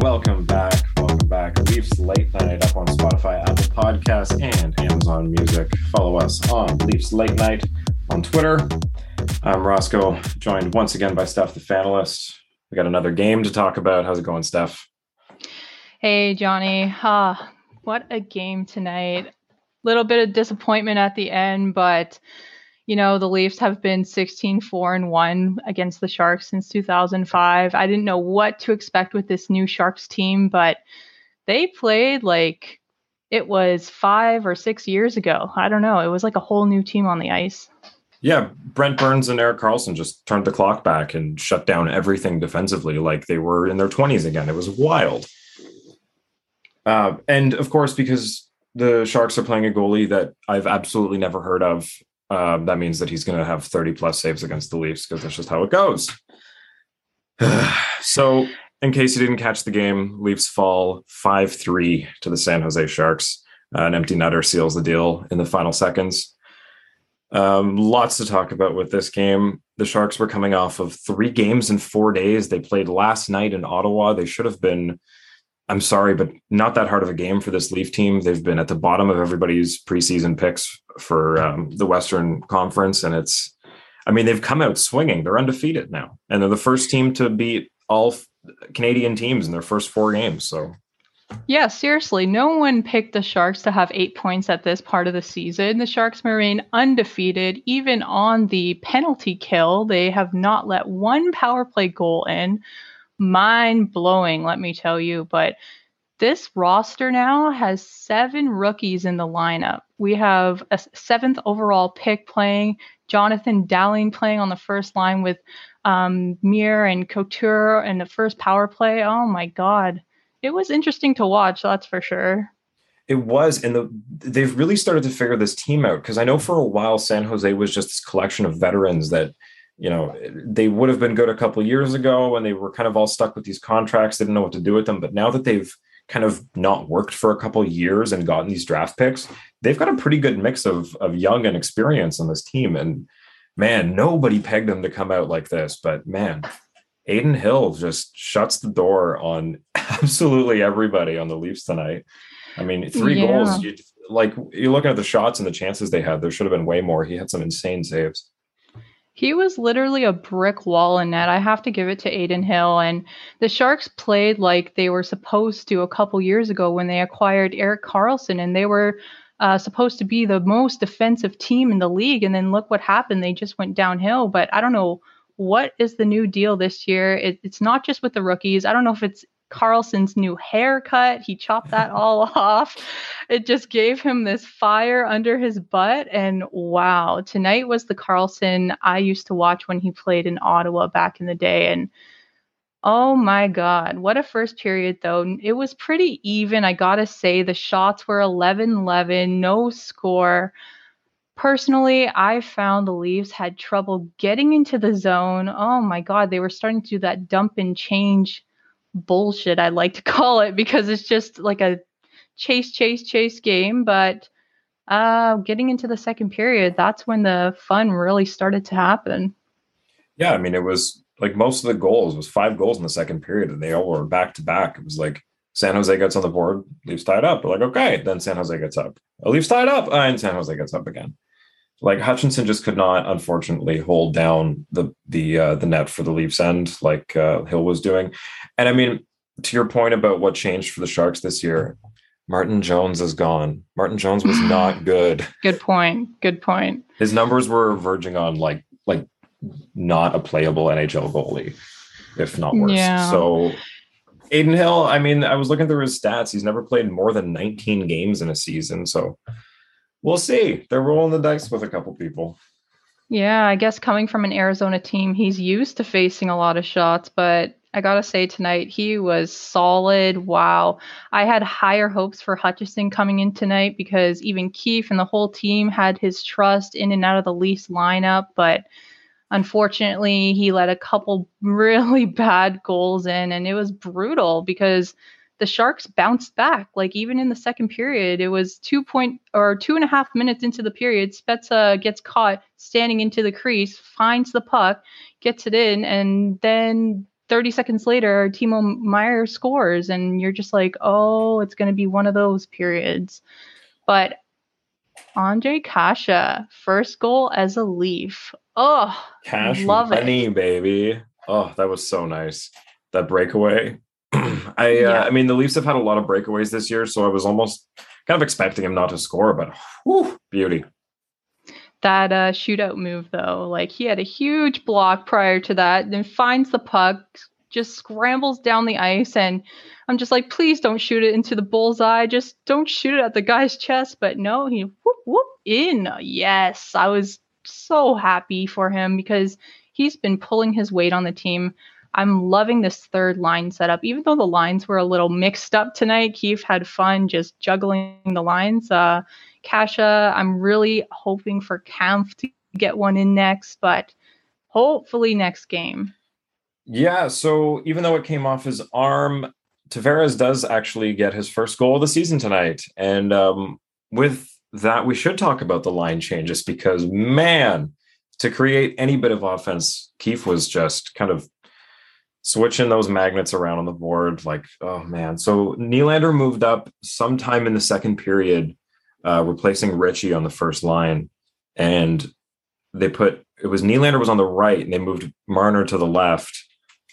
welcome back. Welcome back. Leafs Late Night up on Spotify, Apple Podcasts, and Amazon Music. Follow us on Leafs Late Night on Twitter. I'm Roscoe, joined once again by Steph the Fanalist. We got another game to talk about. How's it going, Steph? Hey, Johnny. Ah, what a game tonight. Little bit of disappointment at the end, but you know, the Leafs have been 16 4 and 1 against the Sharks since 2005. I didn't know what to expect with this new Sharks team, but they played like it was five or six years ago. I don't know. It was like a whole new team on the ice. Yeah, Brent Burns and Erik Karlsson just turned the clock back and shut down everything defensively like they were in their 20s again. It was wild. Uh, and of course, because the Sharks are playing a goalie that I've absolutely never heard of um, that means that he's going to have 30 plus saves against the Leafs because that's just how it goes. so, in case you didn't catch the game, Leafs fall 5 3 to the San Jose Sharks. Uh, an empty netter seals the deal in the final seconds. Um, lots to talk about with this game. The Sharks were coming off of three games in four days. They played last night in Ottawa. They should have been I'm sorry, but not that hard of a game for this Leaf team. They've been at the bottom of everybody's preseason picks for um, the Western Conference, and it's, I mean, they've come out swinging. They're undefeated now, and they're the first team to beat all Canadian teams in their first four games. So, yeah, seriously, no one picked the Sharks to have eight points at this part of the season. The Sharks remain undefeated, even on the penalty kill. They have not let one power play goal in mind blowing, let me tell you. But this roster now has seven rookies in the lineup. We have a seventh overall pick playing, Jonathan Dahlén playing on the first line with um, Meier and Couture in the first power play. Oh my God. It was interesting to watch, that's for sure. It was, and the, they've really started to figure this team out because I know for a while San Jose was just this collection of veterans that you know they would have been good a couple years ago when they were kind of all stuck with these contracts they didn't know what to do with them but now that they've kind of not worked for a couple years and gotten these draft picks they've got a pretty good mix of of young and experience on this team and man nobody pegged them to come out like this but man Adin Hill just shuts the door on absolutely everybody on the Leafs tonight. I mean, three yeah. goals. You, like you're looking at the shots and the chances they had. There should have been way more. He had some insane saves. He was literally a brick wall in net. I have to give it to Adin Hill. And the Sharks played like they were supposed to a couple years ago when they acquired Erik Karlsson, and they were uh, supposed to be the most defensive team in the league. And then look what happened. They just went downhill. But I don't know what is the new deal this year. It, it's not just with the rookies. I don't know if it's Karlsson's new haircut. He chopped that all off. It just gave him this fire under his butt. And wow, tonight was the Karlsson I used to watch when he played in Ottawa back in the day. And oh my God, what a first period, though. It was pretty even. I got to say, the shots were 11 11, no score. Personally, I found the Leafs had trouble getting into the zone. Oh my God, they were starting to do that dump and change bullshit, I like to call it, because it's just like a chase, chase, chase game. But uh, getting into the second period, that's when the fun really started to happen. Yeah, I mean, it was like most of the goals was five goals in the second period, and they all were back to back. It was like San Jose gets on the board, Leafs tied up. We're like, okay, then San Jose gets up. Leafs tied up, and San Jose gets up again like Hutchinson just could not, unfortunately, hold down the the uh, the net for the Leafs end like uh, Hill was doing. And I mean, to your point about what changed for the Sharks this year, Martin Jones is gone. Martin Jones was not good. Good point. Good point. His numbers were verging on like like not a playable NHL goalie, if not worse. Yeah. So Adin Hill, I mean, I was looking through his stats. He's never played more than 19 games in a season. So we'll see. They're rolling the dice with a couple people. Yeah, I guess coming from an Arizona team, he's used to facing a lot of shots, but I gotta say tonight he was solid. Wow. I had higher hopes for Hutchinson coming in tonight because even Keefe and the whole team had his trust in and out of the Leafs lineup, but unfortunately he let a couple really bad goals in and it was brutal because the Sharks bounced back. Like even in the second period, it was two point or two and a half minutes into the period. Spezza gets caught standing into the crease, finds the puck, gets it in, and then 30 seconds later, Timo Meier scores, and you're just like, oh, it's going to be one of those periods. But Ondrej Kase, first goal as a Leaf. Oh, Cash love money, it. baby. Oh, that was so nice. That breakaway. I uh, Yeah. I mean the Leafs have had a lot of breakaways this year, so I was almost kind of expecting him not to score, but whew, beauty. That uh, shootout move, though, like he had a huge block prior to that, then finds the puck, just scrambles down the ice, and I'm just like, please don't shoot it into the bullseye. Just don't shoot it at the guy's chest. But no, he whoop whoop in. Yes, I was so happy for him because he's been pulling his weight on the team. I'm loving this third line setup. Even though the lines were a little mixed up tonight, Keefe had fun just juggling the lines. Uh, Kase, I'm really hoping for Kampf to get one in next, but hopefully next game. Yeah, so even though it came off his arm, Tavares does actually get his first goal of the season tonight. And um, with that, we should talk about the line changes because, man, to create any bit of offense, Keefe was just kind of switching those magnets around on the board. Like, oh, man. So Nylander moved up sometime in the second period, uh, replacing Ritchie on the first line. And they put it was Nylander was on the right and they moved Marner to the left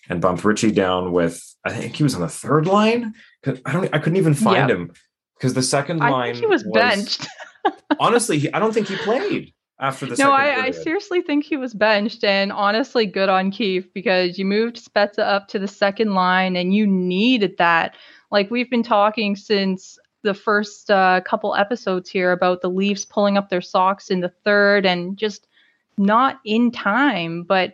and bumped Ritchie down with I think he was on the third line. I don't I couldn't even find Yeah. him because the second I line think he was, benched. honestly, he, I don't think he played after the no, second I, I seriously think he was benched, and honestly, good on Keefe because you moved Spezza up to the second line, and you needed that. Like we've been talking since the first uh, couple episodes here about the Leafs pulling up their socks in the third and just not in time, but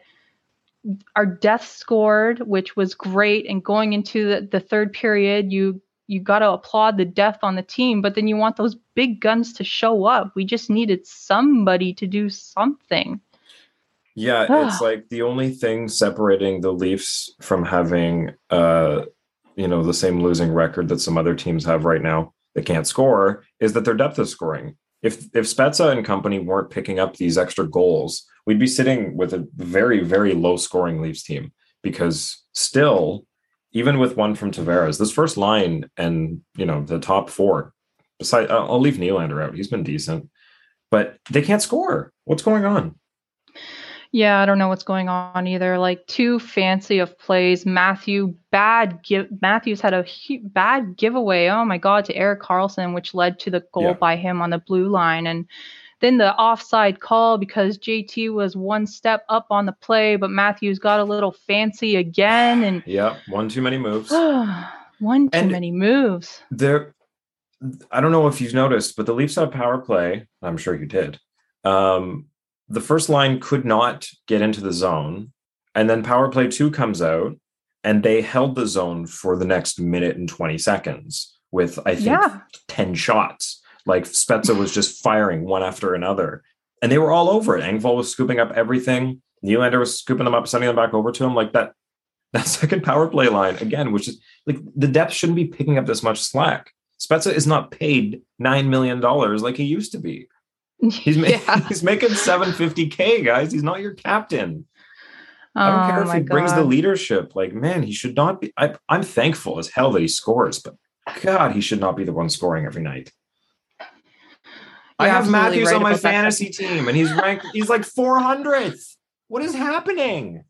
our death scored, which was great, and going into the, the third period, you you got to applaud the death on the team, but then you want those big guns to show up. We just needed somebody to do something. Yeah, it's like the only thing separating the Leafs from having uh you know the same losing record that some other teams have right now that can't score is that their depth is scoring. If if Spezza and company weren't picking up these extra goals, we'd be sitting with a very very low scoring Leafs team because still even with one from Tavares, this first line and you know the top four beside I'll I'll leave Nylander out. He's been decent. But they can't score. What's going on? Yeah, I don't know what's going on either. Like too fancy of plays. Matthew bad give. Matthews had a hu- bad giveaway. Oh my God, to Erik Karlsson, which led to the goal Yeah. by him on the blue line, and then the offside call because JT was one step up on the play, but Matthews got a little fancy again, and Yeah, one too many moves. one too And- many moves. There, I don't know if you've noticed, but the Leafs had a power play. I'm sure you did. Um, the first line could not get into the zone, and then power play two comes out, and they held the zone for the next minute and 20 seconds with I think Yeah. 10 shots. Like Spezza was just firing one after another, and they were all over it. Engvall was scooping up everything. Nylander was scooping them up, sending them back over to him. Like that, that second power play line again, which is like the depth shouldn't be picking up this much slack. Spezza is not paid nine million dollars like he used to be. He's ma- yeah. he's making seven fifty k, guys. He's not your captain. I don't oh care Oh if my he brings the leadership. Like, man, he should not be. I, I'm thankful as hell that he scores, but God, he should not be the one scoring every night. I have Matthews right on my about that fantasy team, and he's ranked. he's like 400th. What is happening?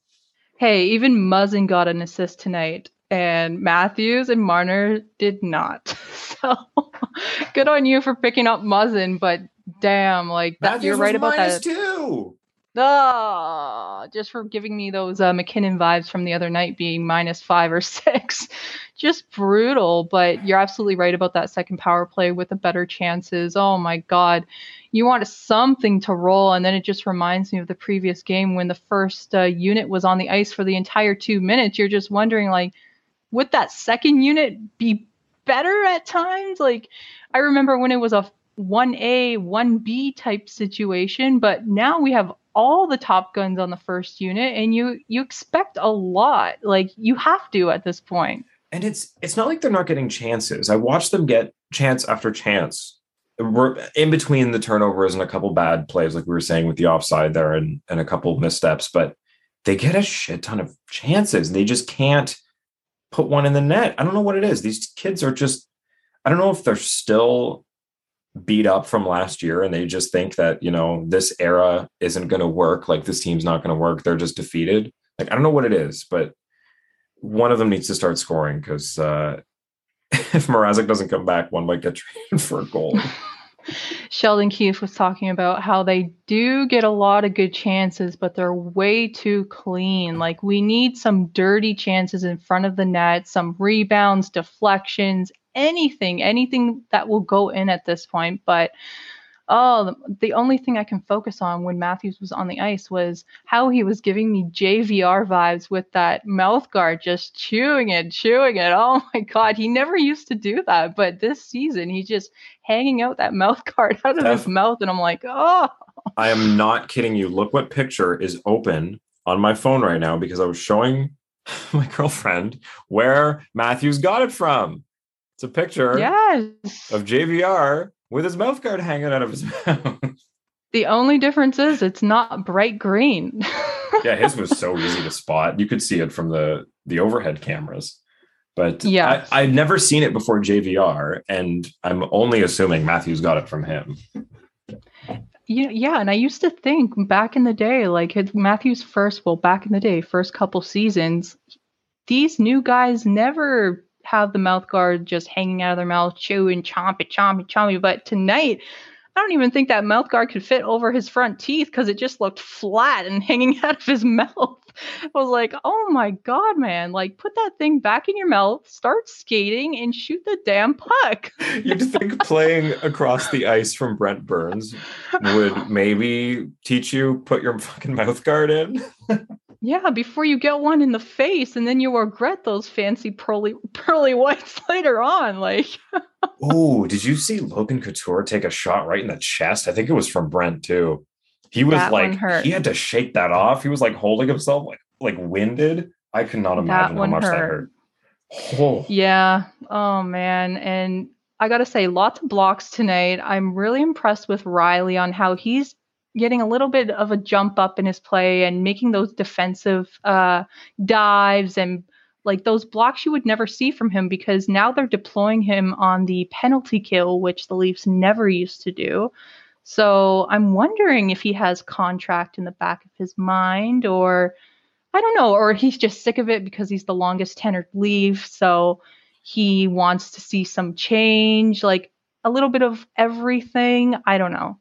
Hey, even Muzzin got an assist tonight, and Matthews and Marner did not. So good on you for picking up Muzzin, but damn, like that, Matthews you're right about that. two. Ah, just for giving me those uh, MacKinnon vibes from the other night being minus five or six. Just brutal, but you're absolutely right about that second power play with the better chances. Oh my God. You want something to roll, and then it just reminds me of the previous game when the first uh, unit was on the ice for the entire two minutes. You're just wondering, like, would that second unit be better at times? Like, I remember when it was a 1A, 1B type situation, but now we have all the top guns on the first unit and you you expect a lot. Like you have to at this point. and it's it's not like they're not getting chances. I watched them get chance after chance. In between the turnovers and a couple bad plays, like we were saying with the offside there, and and a couple missteps. But they get a shit ton of chances. They just can't put one in the net. I don't know what it is. These kids are just, I don't know if they're still beat up from last year and they just think that, you know, this era isn't going to work. Like this team's not going to work. They're just defeated. Like, I don't know what it is, but one of them needs to start scoring because uh, if Mrazek doesn't come back, one might get traded for a goal. Sheldon Keefe was talking about how they do get a lot of good chances, but they're way too clean. Like we need some dirty chances in front of the net, some rebounds, deflections, anything, anything that will go in at this point. But oh, the, only thing I can focus on when Matthews was on the ice was how he was giving me JVR vibes with that mouth guard, just chewing it, chewing it. Oh my God, he never used to do that. But this season, he's just hanging out that mouth guard out of his mouth. And I'm like, oh. I am not kidding you. Look what picture is open on my phone right now because I was showing my girlfriend where Matthews got it from. It's a picture yes. of JVR with his mouth guard hanging out of his mouth. The only difference is it's not bright green. yeah, his was so easy to spot. You could see it from the the overhead cameras. But yeah, I, would never seen it before JVR, and I'm only assuming Matthews got it from him. Yeah, yeah, and I used to think back in the day, like his, Matthews first, well, back in the day, first couple seasons, these new guys never have the mouth guard just hanging out of their mouth, chewing, chompy, chompy, chompy. But tonight, I don't even think that mouth guard could fit over his front teeth because it just looked flat and hanging out of his mouth. I was like, oh my God, man. Like, put that thing back in your mouth, start skating, and shoot the damn puck. You'd think playing across the ice from Brent Burns would maybe teach you put your fucking mouth guard in. Yeah, before you get one in the face and then you regret those fancy pearly pearly whites later on. Like Oh, did you see Logan Couture take a shot right in the chest? I think it was from Brent too. He was that like he had to shake that off. He was like holding himself like like winded. I could not imagine how much hurt. that hurt. Oh. Yeah. Oh man. And I gotta say, lots of blocks tonight. I'm really impressed with Rielly on how he's getting a little bit of a jump up in his play and making those defensive uh, dives and like those blocks you would never see from him because now they're deploying him on the penalty kill, which the Leafs never used to do. So I'm wondering if he has contract in the back of his mind or I don't know, or he's just sick of it because he's the longest tenured Leaf. So he wants to see some change, like a little bit of everything. I don't know.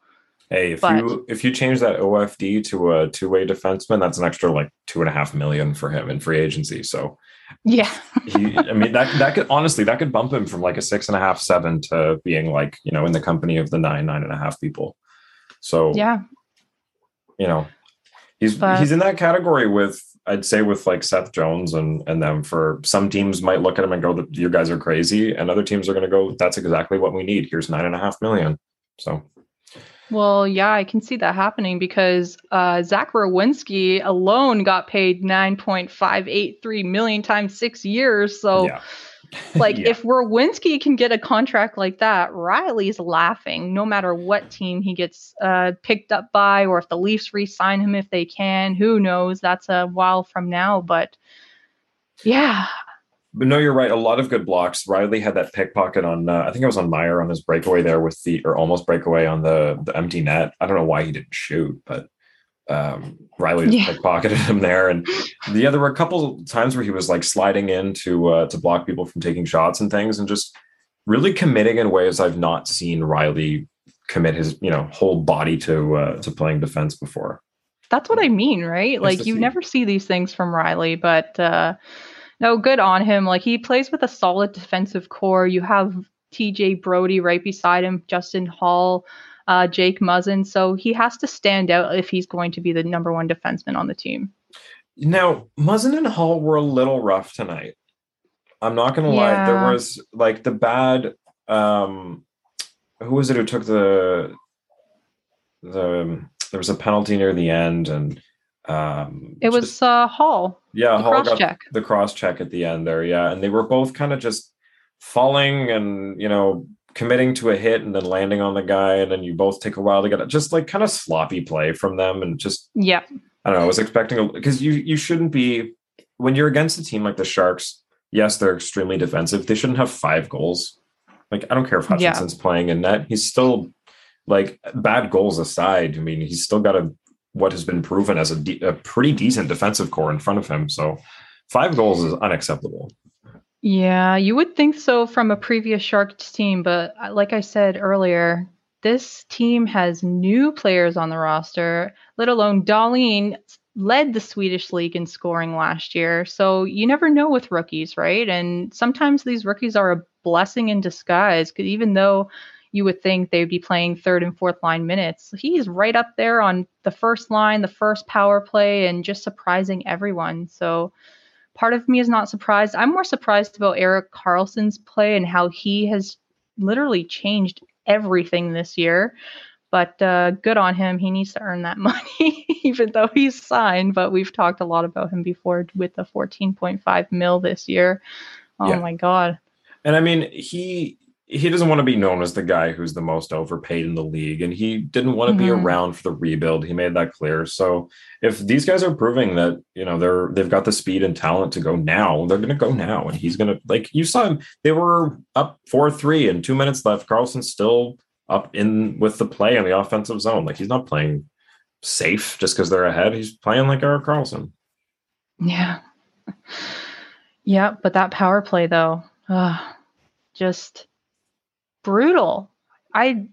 Hey, if but, you if you change that OFD to a two way defenseman, that's an extra like two and a half million for him in free agency. So yeah, he, I mean that that could honestly that could bump him from like a six and a half seven to being like you know in the company of the nine nine and a half people. So yeah, you know he's but, he's in that category with I'd say with like Seth Jones and and them for some teams might look at him and go you guys are crazy and other teams are going to go that's exactly what we need here's nine and a half million so well, yeah, I can see that happening because uh, Zach Werenski alone got paid 9.583 million times six years. So, yeah. like, yeah. if Werenski can get a contract like that, Rielly's laughing no matter what team he gets uh, picked up by, or if the Leafs re sign him if they can. Who knows? That's a while from now. But yeah, but no, you're right. A lot of good blocks. Rielly had that pickpocket on, uh, I think it was on Meier on his breakaway there with the, or almost breakaway on the the empty net. I don't know why he didn't shoot, but um, Rielly yeah. pickpocketed him there. And yeah, there were a couple times where he was like sliding in to uh, to block people from taking shots and things, and just really committing in ways I've not seen Rielly commit his you know whole body to uh, to playing defense before. That's what I mean, right? like you never see these things from Rielly, but. uh no, good on him. Like he plays with a solid defensive core. You have TJ Brodie right beside him, Justin Holl, uh, Jake Muzzin. So he has to stand out if he's going to be the number one defenseman on the team. Now, Muzzin and Holl were a little rough tonight. I'm not gonna yeah. lie. There was like the bad um who was it who took the the there was a penalty near the end and um, it was uh, Holl. Yeah, Holl got check. the cross check at the end there. Yeah, and they were both kind of just falling and you know committing to a hit and then landing on the guy, and then you both take a while to get it. Just like kind of sloppy play from them, and just yeah. I don't know. I was expecting because you you shouldn't be when you're against a team like the Sharks. Yes, they're extremely defensive. They shouldn't have five goals. Like I don't care if Hutchinson's yeah. playing in net. He's still like bad goals aside. I mean, he's still got a what has been proven as a, de- a pretty decent defensive core in front of him. So five goals is unacceptable. Yeah, you would think so from a previous Sharks team, but uh, like I said earlier, this team has new players on the roster, let alone Dahlén led the Swedish league in scoring last year. So you never know with rookies, right? And sometimes these rookies are a blessing in disguise, because even though you would think they would be playing third and fourth line minutes. He's right up there on the first line, the first power play, and just surprising everyone. So part of me is not surprised. I'm more surprised about Erik Karlsson's play and how he has literally changed everything this year. But uh, good on him. He needs to earn that money, even though he's signed. But we've talked a lot about him before with the 14.5 mil this year. Oh yeah. my god! And I mean, he he doesn't want to be known as the guy who's the most overpaid in the league and he didn't want to mm-hmm. be around for the rebuild. He made that clear. So if these guys are proving that you know they're they've got the speed and talent to go now they're going to go now and he's going to like you saw him they were up 4-3 and 2 minutes left. Karlsson's still up in with the play in the offensive zone. Like he's not playing safe just cuz they're ahead. He's playing like Erik Karlsson yeah. Yeah but that power play though uh, just brutal. I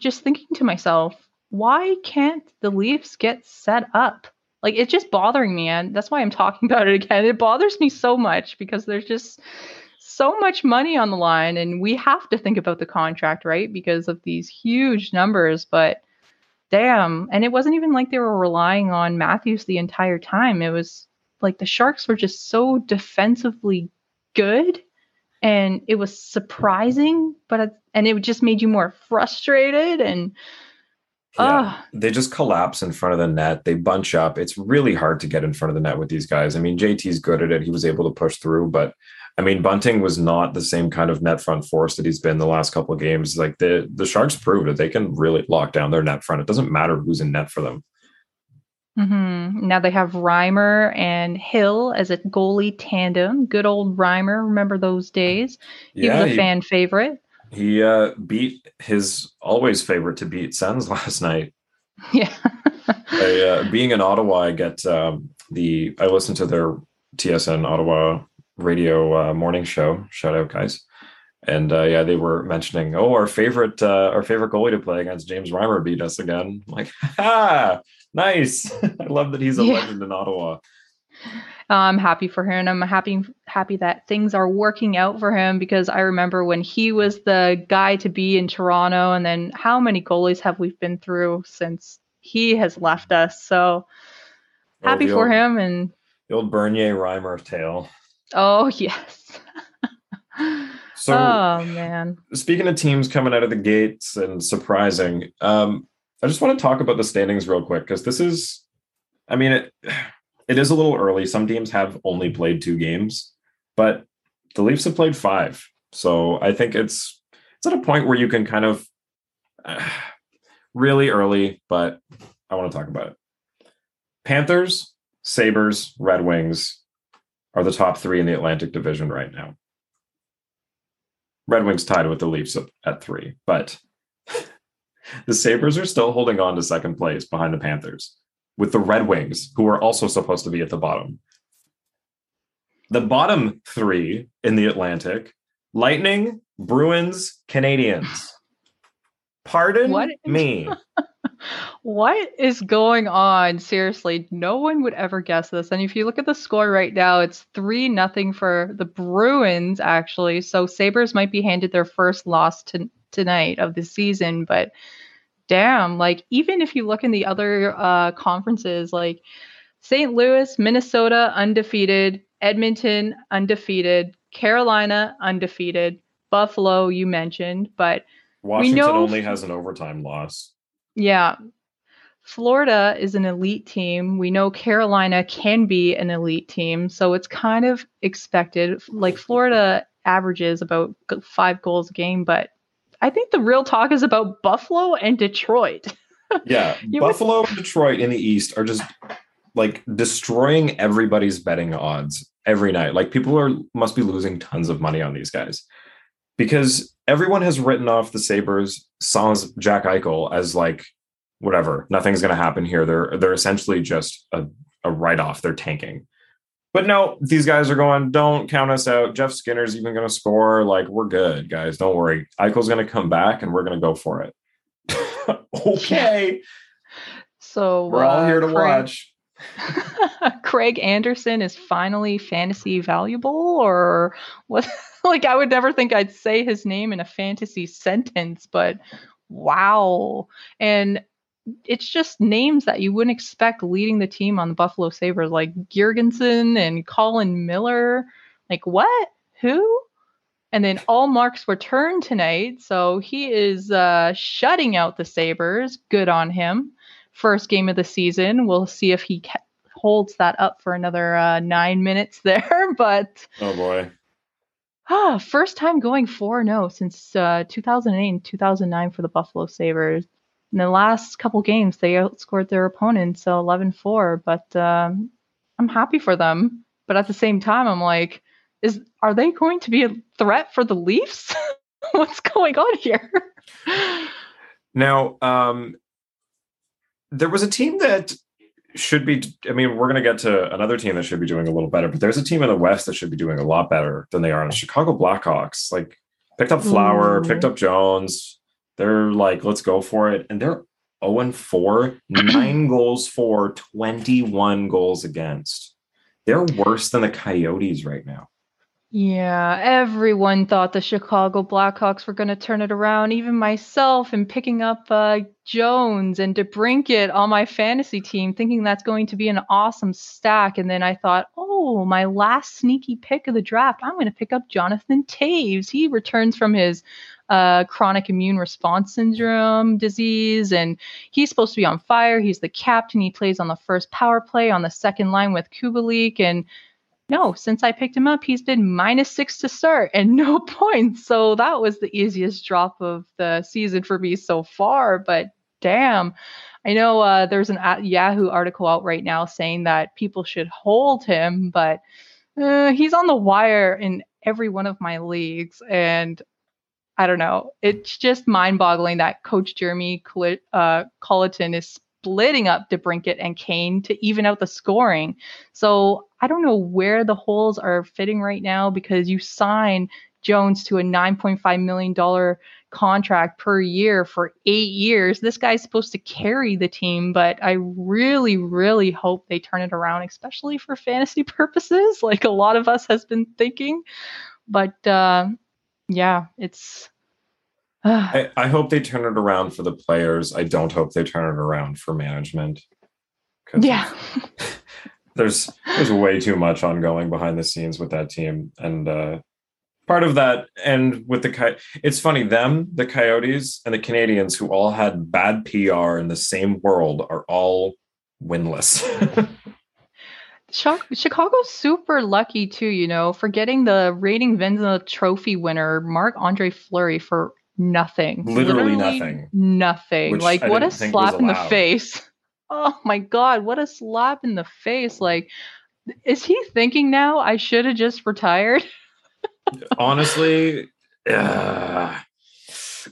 just thinking to myself, why can't the Leafs get set up? Like it's just bothering me, and that's why I'm talking about it again. It bothers me so much because there's just so much money on the line, and we have to think about the contract, right? Because of these huge numbers. But damn, and it wasn't even like they were relying on Matthews the entire time. It was like the Sharks were just so defensively good and it was surprising but and it just made you more frustrated and yeah, uh, they just collapse in front of the net. They bunch up. It's really hard to get in front of the net with these guys. I mean, JT's good at it. He was able to push through, but I mean, Bunting was not the same kind of net front force that he's been the last couple of games. Like the the Sharks proved that they can really lock down their net front. It doesn't matter who's in net for them. Mm-hmm. Now they have Reimer and Hill as a goalie tandem. Good old Reimer. Remember those days? He yeah, was a he, fan favorite. He uh, beat his always favorite to beat Sens last night. Yeah. I, uh, being in Ottawa, I get um, the I listen to their TSN Ottawa radio uh, morning show. Shout out, guys. And uh, yeah, they were mentioning, oh, our favorite, uh, our favorite goalie to play against James Reimer beat us again. I'm like, ha, nice. I love that he's a yeah. legend in Ottawa. I'm happy for him. I'm happy happy that things are working out for him because I remember when he was the guy to be in Toronto, and then how many goalies have we been through since he has left us? So oh, happy for old, him and the old Bernier Reimer tale. Oh yes. so oh man. Speaking of teams coming out of the gates and surprising, um, I just want to talk about the standings real quick because this is, I mean, it it is a little early. Some teams have only played two games, but the Leafs have played five. So I think it's it's at a point where you can kind of uh, really early, but I want to talk about it. Panthers, Sabres, Red Wings are the top three in the Atlantic Division right now. Red Wings tied with the Leafs at three, but the Sabres are still holding on to second place behind the Panthers, with the Red Wings, who are also supposed to be at the bottom. The bottom three in the Atlantic Lightning, Bruins, Canadiens. Pardon what? me. what is going on? Seriously, no one would ever guess this. And if you look at the score right now, it's three nothing for the Bruins, actually. So Sabres might be handed their first loss to, tonight of the season, but damn, like even if you look in the other uh, conferences, like St. Louis, Minnesota undefeated, Edmonton undefeated, Carolina undefeated, Buffalo you mentioned, but Washington we know, only has an overtime loss. Yeah. Florida is an elite team. We know Carolina can be an elite team, so it's kind of expected. Like Florida averages about 5 goals a game, but I think the real talk is about Buffalo and Detroit. yeah, Buffalo would... and Detroit in the East are just like destroying everybody's betting odds every night. Like people are must be losing tons of money on these guys because everyone has written off the Sabres sans Jack Eichel as like whatever, nothing's going to happen here. They're they're essentially just a, a write off. They're tanking. But no, these guys are going, don't count us out. Jeff Skinner's even going to score. Like, we're good, guys. Don't worry. Eichel's going to come back and we're going to go for it. okay. So we're all uh, here to Craig, watch. Craig Anderson is finally fantasy valuable, or what? like, I would never think I'd say his name in a fantasy sentence, but wow. And it's just names that you wouldn't expect leading the team on the Buffalo Sabres, like Girgensons and Colin Miller. Like, what? Who? And then Ullmark's return tonight. So he is uh, shutting out the Sabres. Good on him. First game of the season. We'll see if he ca- holds that up for another uh, nine minutes there. But Oh boy. ah, first time going 4 0 since uh, 2008 and 2009 for the Buffalo Sabres. In the last couple games, they outscored their opponents, so 11 4. But um, I'm happy for them. But at the same time, I'm like, is are they going to be a threat for the Leafs? What's going on here? Now, um, there was a team that should be. I mean, we're going to get to another team that should be doing a little better, but there's a team in the West that should be doing a lot better than they are. The Chicago Blackhawks, like, picked up Flower, Ooh. picked up Jones. They're like, let's go for it, and they're 0 and 4, nine goals for, 21 goals against. They're worse than the Coyotes right now. Yeah, everyone thought the Chicago Blackhawks were going to turn it around. Even myself, and picking up uh, Jones and DeBrincat on my fantasy team, thinking that's going to be an awesome stack. And then I thought, oh, my last sneaky pick of the draft, I'm going to pick up Jonathan Toews. He returns from his uh, chronic immune response syndrome disease, and he's supposed to be on fire. He's the captain. He plays on the first power play on the second line with Kubalik, and no, since I picked him up, he's been minus six to start and no points. So that was the easiest drop of the season for me so far. But damn, I know uh, there's an Yahoo article out right now saying that people should hold him, but uh, he's on the wire in every one of my leagues. And I don't know. It's just mind boggling that Coach Jeremy uh, Colliton is splitting up DeBrincat and Kane to even out the scoring. So I don't know where the holes are fitting right now because you sign Jones to a $9.5 million contract per year for eight years. This guy's supposed to carry the team, but I really, really hope they turn it around, especially for fantasy purposes, like a lot of us has been thinking. But uh, yeah, it's. I, I hope they turn it around for the players. I don't hope they turn it around for management. yeah. there's there's way too much ongoing behind the scenes with that team, and uh, part of that, and with the Coy- it's funny them, the Coyotes, and the Canadiens, who all had bad PR in the same world, are all winless. Chi- Chicago's super lucky too, you know, for getting the Rating Vezina Trophy winner Marc Andre Fleury for nothing. Literally nothing. Nothing. Which like I what a didn't think was slap in the face. Oh my god, what a slap in the face. Like is he thinking now I should have just retired? Honestly, uh,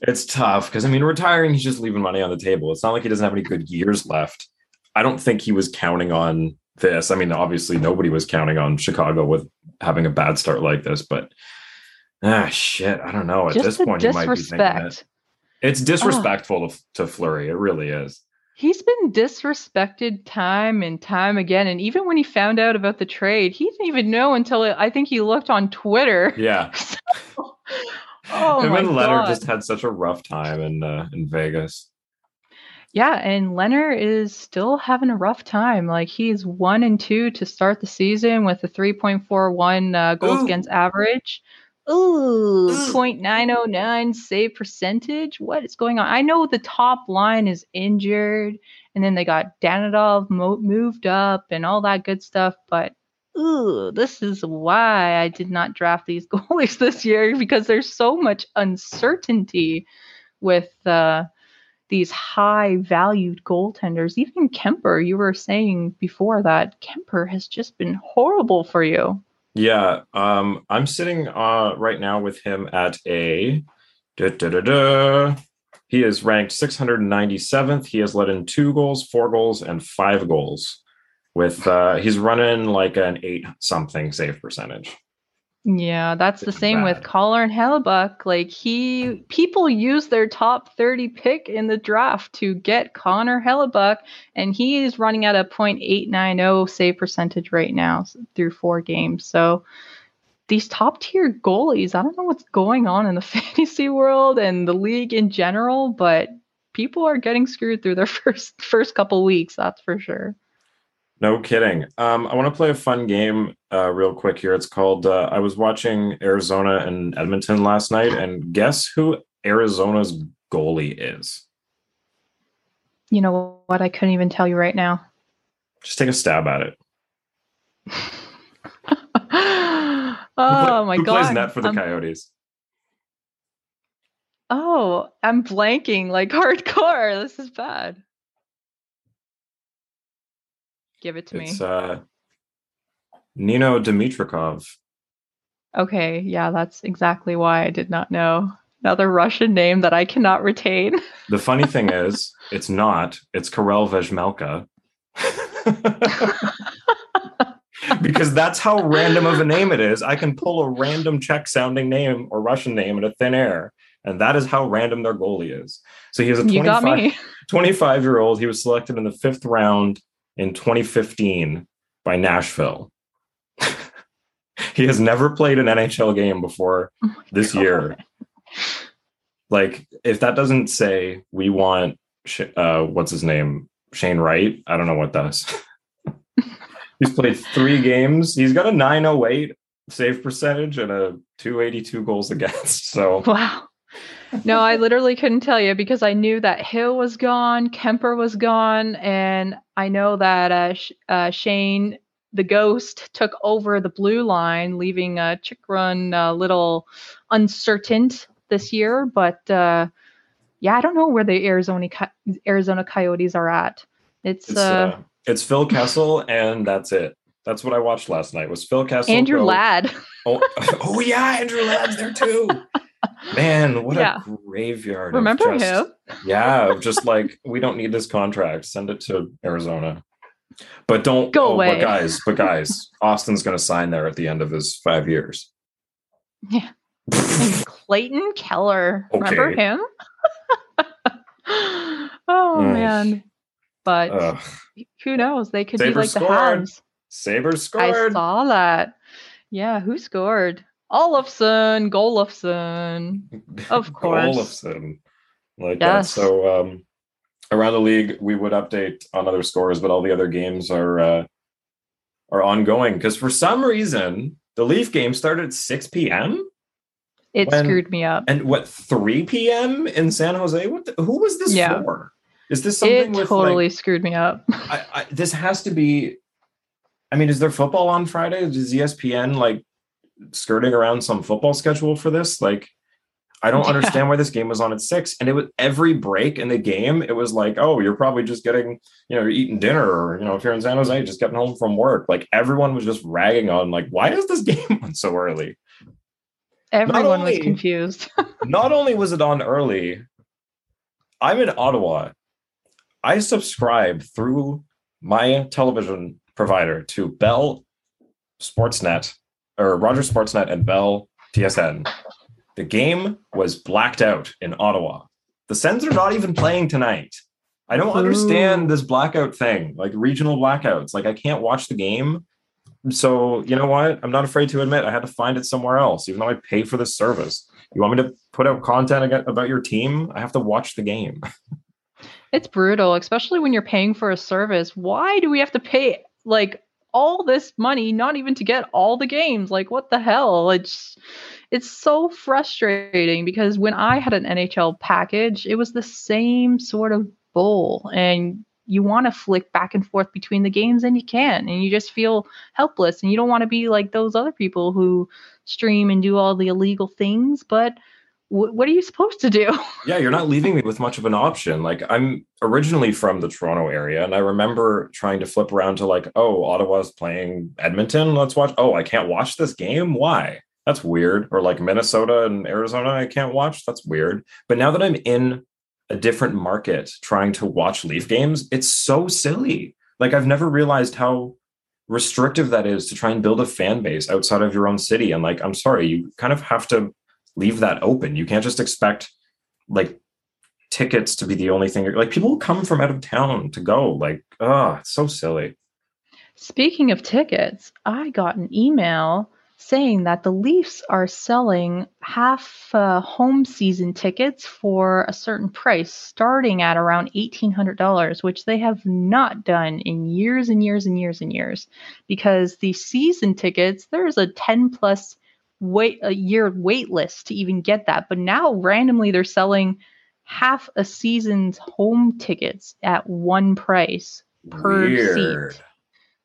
it's tough because I mean, retiring, he's just leaving money on the table. It's not like he doesn't have any good years left. I don't think he was counting on this. I mean, obviously, nobody was counting on Chicago with having a bad start like this, but ah, shit, I don't know. At just this point, you might be thinking it. It's disrespectful to, to Fleury. It really is. He's been disrespected time and time again. And even when he found out about the trade, he didn't even know until it, I think he looked on Twitter. Yeah. oh Him my and Lehner god. just had such a rough time in uh, in Vegas. Yeah, and Lehner is still having a rough time. Like he's one and two to start the season with a 3.41 uh, goals Ooh. against average. Ooh, Ooh. 0.909 save percentage. What is going on? I know the top line is injured, and then they got Dadonov mo- moved up and all that good stuff. But ooh, this is why I did not draft these goalies this year because there's so much uncertainty with uh, these high valued goaltenders. Even Kuemper, you were saying before that Kuemper has just been horrible for you. Yeah, um, I'm sitting uh, right now with him at a. Da, da, da, da. He is ranked 697th. He has let in two goals, four goals, and five goals. With uh, he's running like an eight something save percentage. Yeah, that's the same with Collar and Hellebuyck. Like he people use their top 30 pick in the draft to get Connor Hellebuyck, and he is running at a .890 save percentage right now through four games. So these top tier goalies, I don't know what's going on in the fantasy world and the league in general, but people are getting screwed through their first first couple weeks, that's for sure. No kidding. Um, I want to play a fun game uh, real quick here. It's called uh, I was watching Arizona and Edmonton last night, and guess who Arizona's goalie is? You know what? I couldn't even tell you right now. Just take a stab at it. oh my who god! Who plays net for the Coyotes? Oh, I'm blanking like hardcore. This is bad. Give it to it's, me. Uh, Nino Dimitrikov. Okay, yeah, that's exactly why I did not know. Another Russian name that I cannot retain. The funny thing is, it's not. It's Karel Vejmelka. because that's how random of a name it is. I can pull a random Czech sounding name or Russian name in a thin air. And that is how random their goalie is. So he is a 25, 25 year old. He was selected in the fifth round in 2015 by Nashville. he has never played an NHL game before oh this God. year. Like, if that doesn't say we want, uh, what's his name? Shane Wright? I don't know what does. He's played three games. He's got a 908 save percentage and a 282 goals against. So, wow no, I literally couldn't tell you because I knew that Hill was gone, Kuemper was gone, and I know that uh, Sh- uh, Shane, the ghost, took over the blue line, leaving uh, Chychrun a little uncertain this year. But uh, yeah, I don't know where the Arizona Arizona Coyotes are at. It's it's, uh, uh, it's Phil Kessel, and that's it. That's what I watched last night. Was Phil Kessel? Andrew Ladd. Oh, oh yeah, Andrew Ladd's there too. Man, what yeah. a graveyard. Remember just, him? yeah, just like we don't need this contract. Send it to Arizona. But don't go oh, away. But guys, but guys, Austin's gonna sign there at the end of his five years. Yeah. Clayton Keller. Okay. Remember him? oh man. But Ugh. who knows? They could Sabres be like scored. the Habs. Sabres scored. I saw that. Yeah, who scored? Olofsson, Golofsson, of course. Olofsson, like yes. that. So um, around the league, we would update on other scores, but all the other games are uh, are ongoing because for some reason the Leaf game started at six p.m. It when, screwed me up. And what three p.m. in San Jose? What? The, who was this yeah. for? Is this something? It with, totally like, screwed me up. I, I, this has to be. I mean, is there football on Friday? Does ESPN like skirting around some football schedule for this. Like, I don't yeah. understand why this game was on at six. And it was every break in the game, it was like, oh, you're probably just getting, you know, you're eating dinner, or you know, if you're in San Jose, just getting home from work. Like everyone was just ragging on, like, why is this game on so early? Everyone only, was confused. not only was it on early, I'm in Ottawa. I subscribe through my television provider to Bell Sportsnet or Rogers Sportsnet and Bell TSN. The game was blacked out in Ottawa. The Sens are not even playing tonight. I don't understand this blackout thing, like regional blackouts. Like I can't watch the game. So you know what? I'm not afraid to admit I had to find it somewhere else, even though I pay for this service. You want me to put out content about your team? I have to watch the game. It's brutal, especially when you're paying for a service. Why do we have to pay like all this money not even to get all the games. Like what the hell? It's it's so frustrating because when i had an nhl package it was the same sort of bowl and you want to flick back and forth between the games and you can and you just feel helpless and you don't want to be like those other people who stream and do all the illegal things but what are you supposed to do? yeah, you're not leaving me with much of an option. Like I'm originally from the Toronto area, and I remember trying to flip around to like, oh, Ottawa's playing Edmonton. Let's watch. Oh, I can't watch this game. Why? That's weird. Or like Minnesota and Arizona, I can't watch. That's weird. But now that I'm in a different market trying to watch Leaf games, it's so silly. Like I've never realized how restrictive that is to try and build a fan base outside of your own city. And like, I'm sorry, you kind of have to leave that open. You can't just expect like tickets to be the only thing. Like people come from out of town to go. Like, oh, it's so silly. Speaking of tickets, I got an email saying that the Leafs are selling half uh, home season tickets for a certain price, starting at around $1,800, which they have not done in years and years and years and years. Because the season tickets, there's a 10 plus wait a year wait list to even get that. But now randomly they're selling half a season's home tickets at one price per Weird. seat.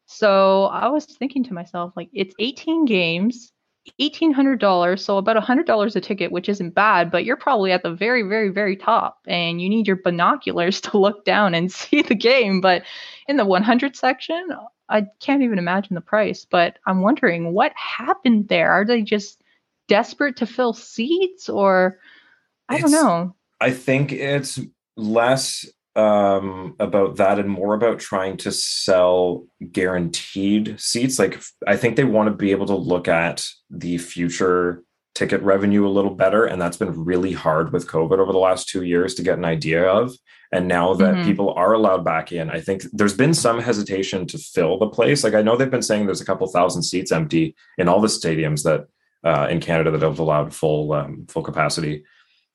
So I was thinking to myself, like, it's 18 games, $1,800, so about $100 a ticket, which isn't bad, but you're probably at the very, very, very top and you need your binoculars to look down and see the game. But in the 100 section, I can't even imagine the price, but I'm wondering what happened there. Are they just desperate to fill seats or I it's, don't know. I think it's less um about that and more about trying to sell guaranteed seats like i think they want to be able to look at the future ticket revenue a little better and that's been really hard with covid over the last 2 years to get an idea of and now that mm-hmm. people are allowed back in, I think there's been some hesitation to fill the place. Like I know they've been saying there's a couple thousand seats empty in all the stadiums that uh, in Canada that have allowed full um, full capacity.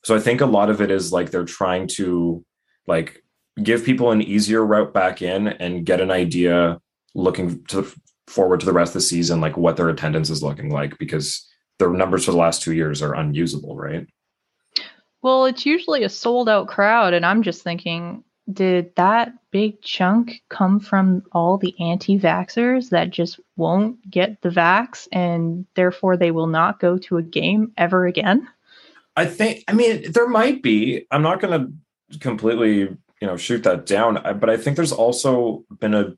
So I think a lot of it is like they're trying to like give people an easier route back in and get an idea looking to forward to the rest of the season, like what their attendance is looking like, because their numbers for the last two years are unusable, right? Well, it's usually a sold out crowd, and I'm just thinking, did that big chunk come from all the anti vaxxers that just won't get the vax and therefore they will not go to a game ever again? I think, I mean, there might be. I'm not going to completely, you know, shoot that down, but I think there's also been a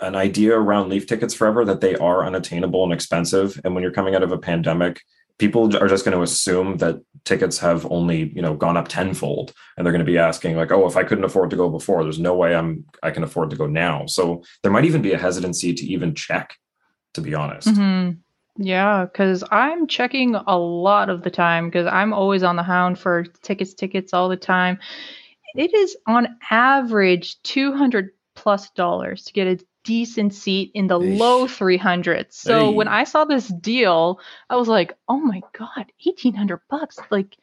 an idea around leaf tickets forever that they are unattainable and expensive. And when you're coming out of a pandemic people are just going to assume that tickets have only you know gone up tenfold. And they're going to be asking like oh if i couldn't afford to go before there's no way i'm i can afford to go now. So there might even be a hesitancy to even check to be honest. Mm-hmm. yeah because i'm checking a lot of the time because i'm always on the hound for tickets tickets all the time. It is on average 200 plus dollars to get a decent seat in the Eesh. low 300s. So hey. when I saw this deal, I was like, "Oh my god, 1800 bucks. Like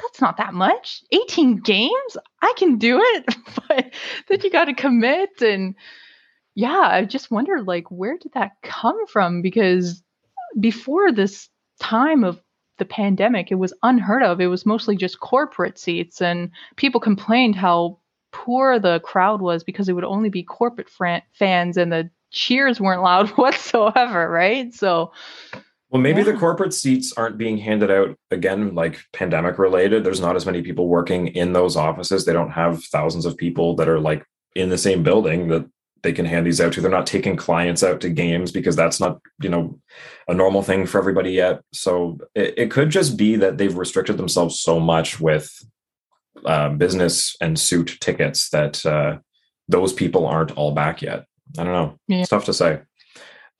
that's not that much. 18 games? I can do it." but then you got to commit and yeah, I just wondered like where did that come from because before this time of the pandemic, it was unheard of. It was mostly just corporate seats and people complained how poor the crowd was because it would only be corporate fran- fans and the cheers weren't loud whatsoever, right? So well, maybe yeah. the corporate seats aren't being handed out again, like pandemic related. There's not as many people working in those offices. They don't have thousands of people that are like in the same building that they can hand these out to. They're not taking clients out to games because that's not, you know, a normal thing for everybody yet. So it, it could just be that they've restricted themselves so much with uh, business and suit tickets that uh, those people aren't all back yet. I don't know. Yeah. It's tough to say.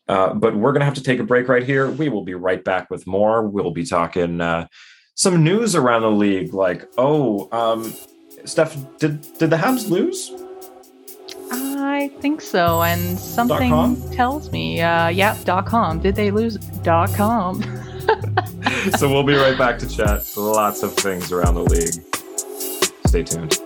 Uh, but we're going to have to take a break right here. We will be right back with more. We'll be talking uh, some news around the league, like, oh, um, Steph, did did the Habs lose? I think so, and something tells me, uh, yeah, dot com. Did they lose? Dot com. so we'll be right back to chat lots of things around the league. Stay tuned.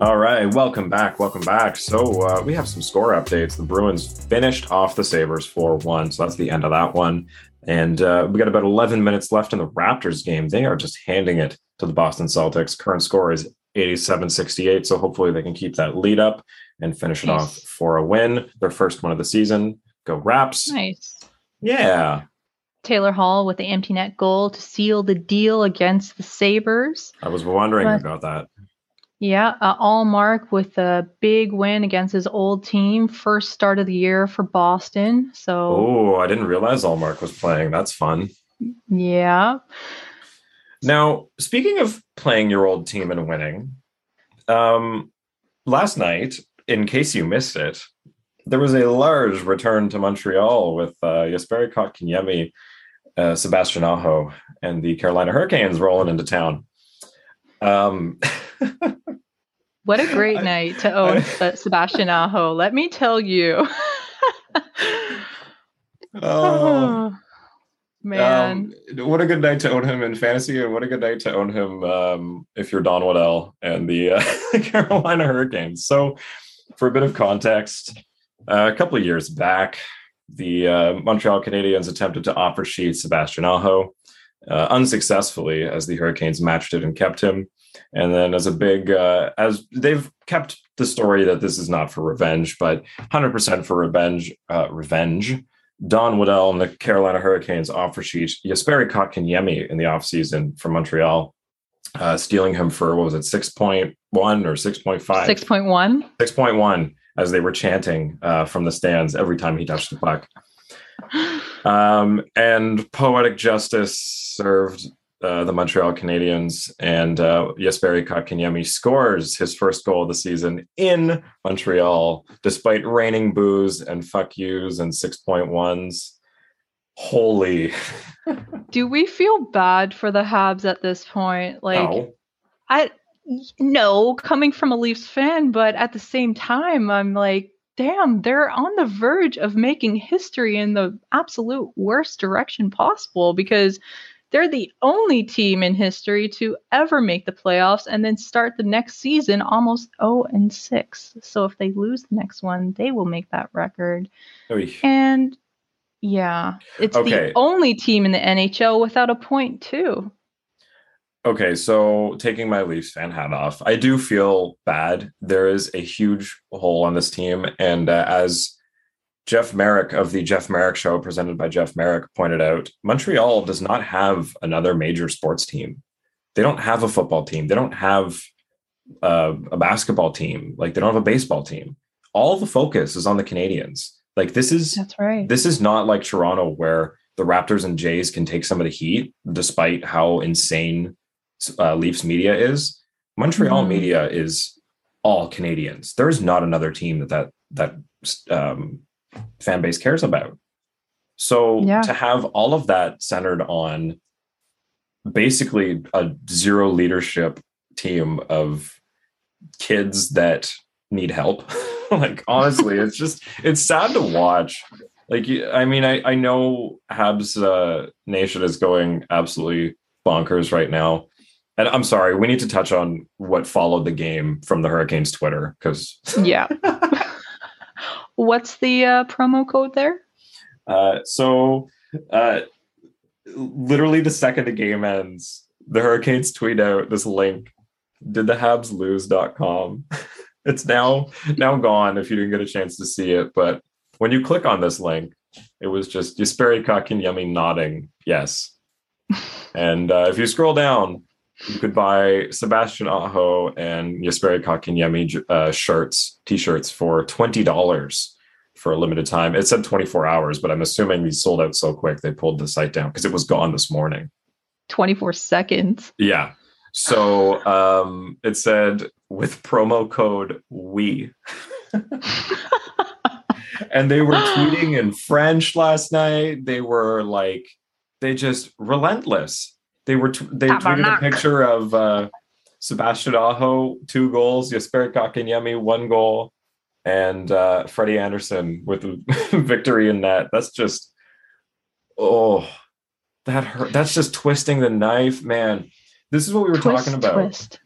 All right, welcome back. Welcome back. So uh, we have some score updates. The Bruins finished off the Sabres 4 1. So that's the end of that one. And uh, we got about 11 minutes left in the Raptors game. They are just handing it to the Boston Celtics. Current score is 87-68. So hopefully they can keep that lead up and finish it Nice. off for a win. Their first one of the season. Go Raps. Nice. Yeah. Taylor Hall with the empty net goal to seal the deal against the Sabres. I was wondering But- about that. Yeah, uh, Ullmark with a big win against his old team, first start of the year for Boston. So Oh, I didn't realize Ullmark was playing. That's fun. yeah, Now, speaking of playing your old team and winning, um, last night, in case you missed it, there was a large return to Montreal with uh, Jesperi Kotkaniemi, uh, Sebastian Aho, and the Carolina Hurricanes rolling into town. Um, what a great I- night to own I- Sebastian Aho. Let me tell you. oh, man. um, what a good night to own him in fantasy, and what a good night to own him um, if you're Don Waddell and the uh, Carolina Hurricanes. So, for a bit of context, uh, a couple of years back, the uh, Montreal Canadiens attempted to offer sheet Sebastian Aho uh, unsuccessfully as the Hurricanes matched it and kept him. And then, as a big, uh, as they've kept the story that this is not for revenge, but 100% for revenge, uh, revenge. Don Waddell and the Carolina Hurricanes offer sheet Jesperi Kotkaniemi in the offseason from Montreal, uh, stealing him for, what was it, 6.1 or 6.5? 6.1. 6.1 as they were chanting uh, from the stands every time he touched the puck. Um, and poetic justice served uh, the Montreal Canadiens, and uh, Jesperi Kotkaniemi scores his first goal of the season in Montreal, despite raining boos and fuck yous and 6.1s. Holy Do we feel bad for the Habs at this point? Like, no. I no, coming from a Leafs fan, but at the same time, I'm like, damn, they're on the verge of making history in the absolute worst direction possible because they're the only team in history to ever make the playoffs and then start the next season almost 0 and 6. So if they lose the next one, they will make that record. Oy. And yeah, it's Okay. the only team in the NHL without a point, too. Okay, so taking my Leafs fan hat off, I do feel bad. There is a huge hole on this team, and uh, as Jeff Merrick of the Jeff Merrick Show, presented by Jeff Merrick, pointed out, Montreal does not have another major sports team. They don't have a football team. They don't have uh, a basketball team. Like they don't have a baseball team. All the focus is on the Canadiens. Like this is That's right. this is not like Toronto where the Raptors and Jays can take some of the heat despite how insane uh, Leafs media is. Montreal Mhm. media is all Canadiens. There is not another team that that that um, fan base cares about. So Yeah. to have all of that centered on basically a zero leadership team of kids that need help. like honestly, it's just it's sad to watch. Like I mean, I I know Habs uh, Nation is going absolutely bonkers right now, and I'm sorry. We need to touch on what followed the game from the Hurricanes Twitter because Yeah. What's the uh, promo code there? Uh, so, uh, literally the second the game ends, the Hurricanes tweet out this link. Did the Habs lose.com? it's now now gone if you didn't get a chance to see it. But when you click on this link, it was just Jesperi Kotkaniemi nodding yes. and uh, if you scroll down, you could buy Sebastian Aho and Jesperi Kotkaniemi uh, shirts, t-shirts for twenty dollars for a limited time. It said 24 hours, but I'm assuming these sold out so quick they pulled the site down because it was gone this morning. 24 seconds. Yeah. So um, it said with promo code we. and they were tweeting in French last night. They were like, they just relentless. They were t- they tweeted a picture of uh, Sebastian Aho, two goals, Jesper Kotkaniemi, one goal, and uh, Freddie Andersen with victory in net. That's just oh, that hurt. That's just twisting the knife, man. This is what we were Twist, talking about Twist.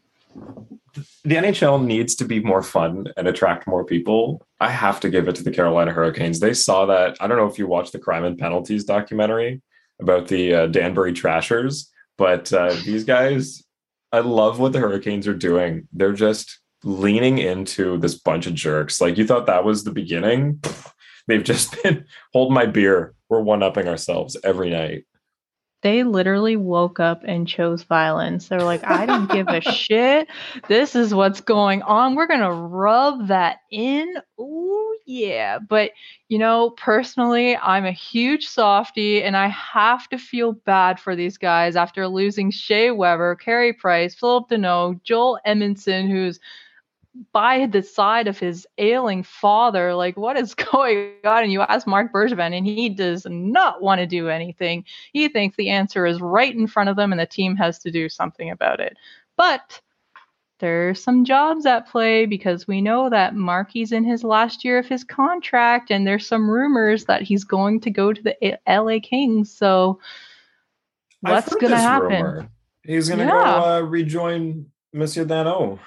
the NHL needs to be more fun and attract more people. I have to give it to the Carolina Hurricanes. They saw that. I don't know if you watched the Crime and Penalties documentary about the uh, Danbury Trashers, but uh, these guys, I love what the Hurricanes are doing. They're just leaning into this bunch of jerks. Like you thought that was the beginning. They've just been hold my beer. We're one upping ourselves every night. They literally woke up and chose violence. They're like, I don't give a shit. This is what's going on. We're gonna rub that in. Ooh, yeah. But you know, personally, I'm a huge softy and I have to feel bad for these guys after losing Shea Weber, Carey Price, Phillip Danault, Joel Edmundson, who's by the side of his ailing father. Like, what is going on? And you ask Marc Bergevin, and he does not want to do anything. He thinks the answer is right in front of them, and the team has to do something about it. But there's some jobs at play because we know that Marky's in his last year of his contract, and there's some rumors that he's going to go to the LA Kings. So, what's going to happen? Rumor. He's going to yeah. go uh, rejoin Monsieur Danault.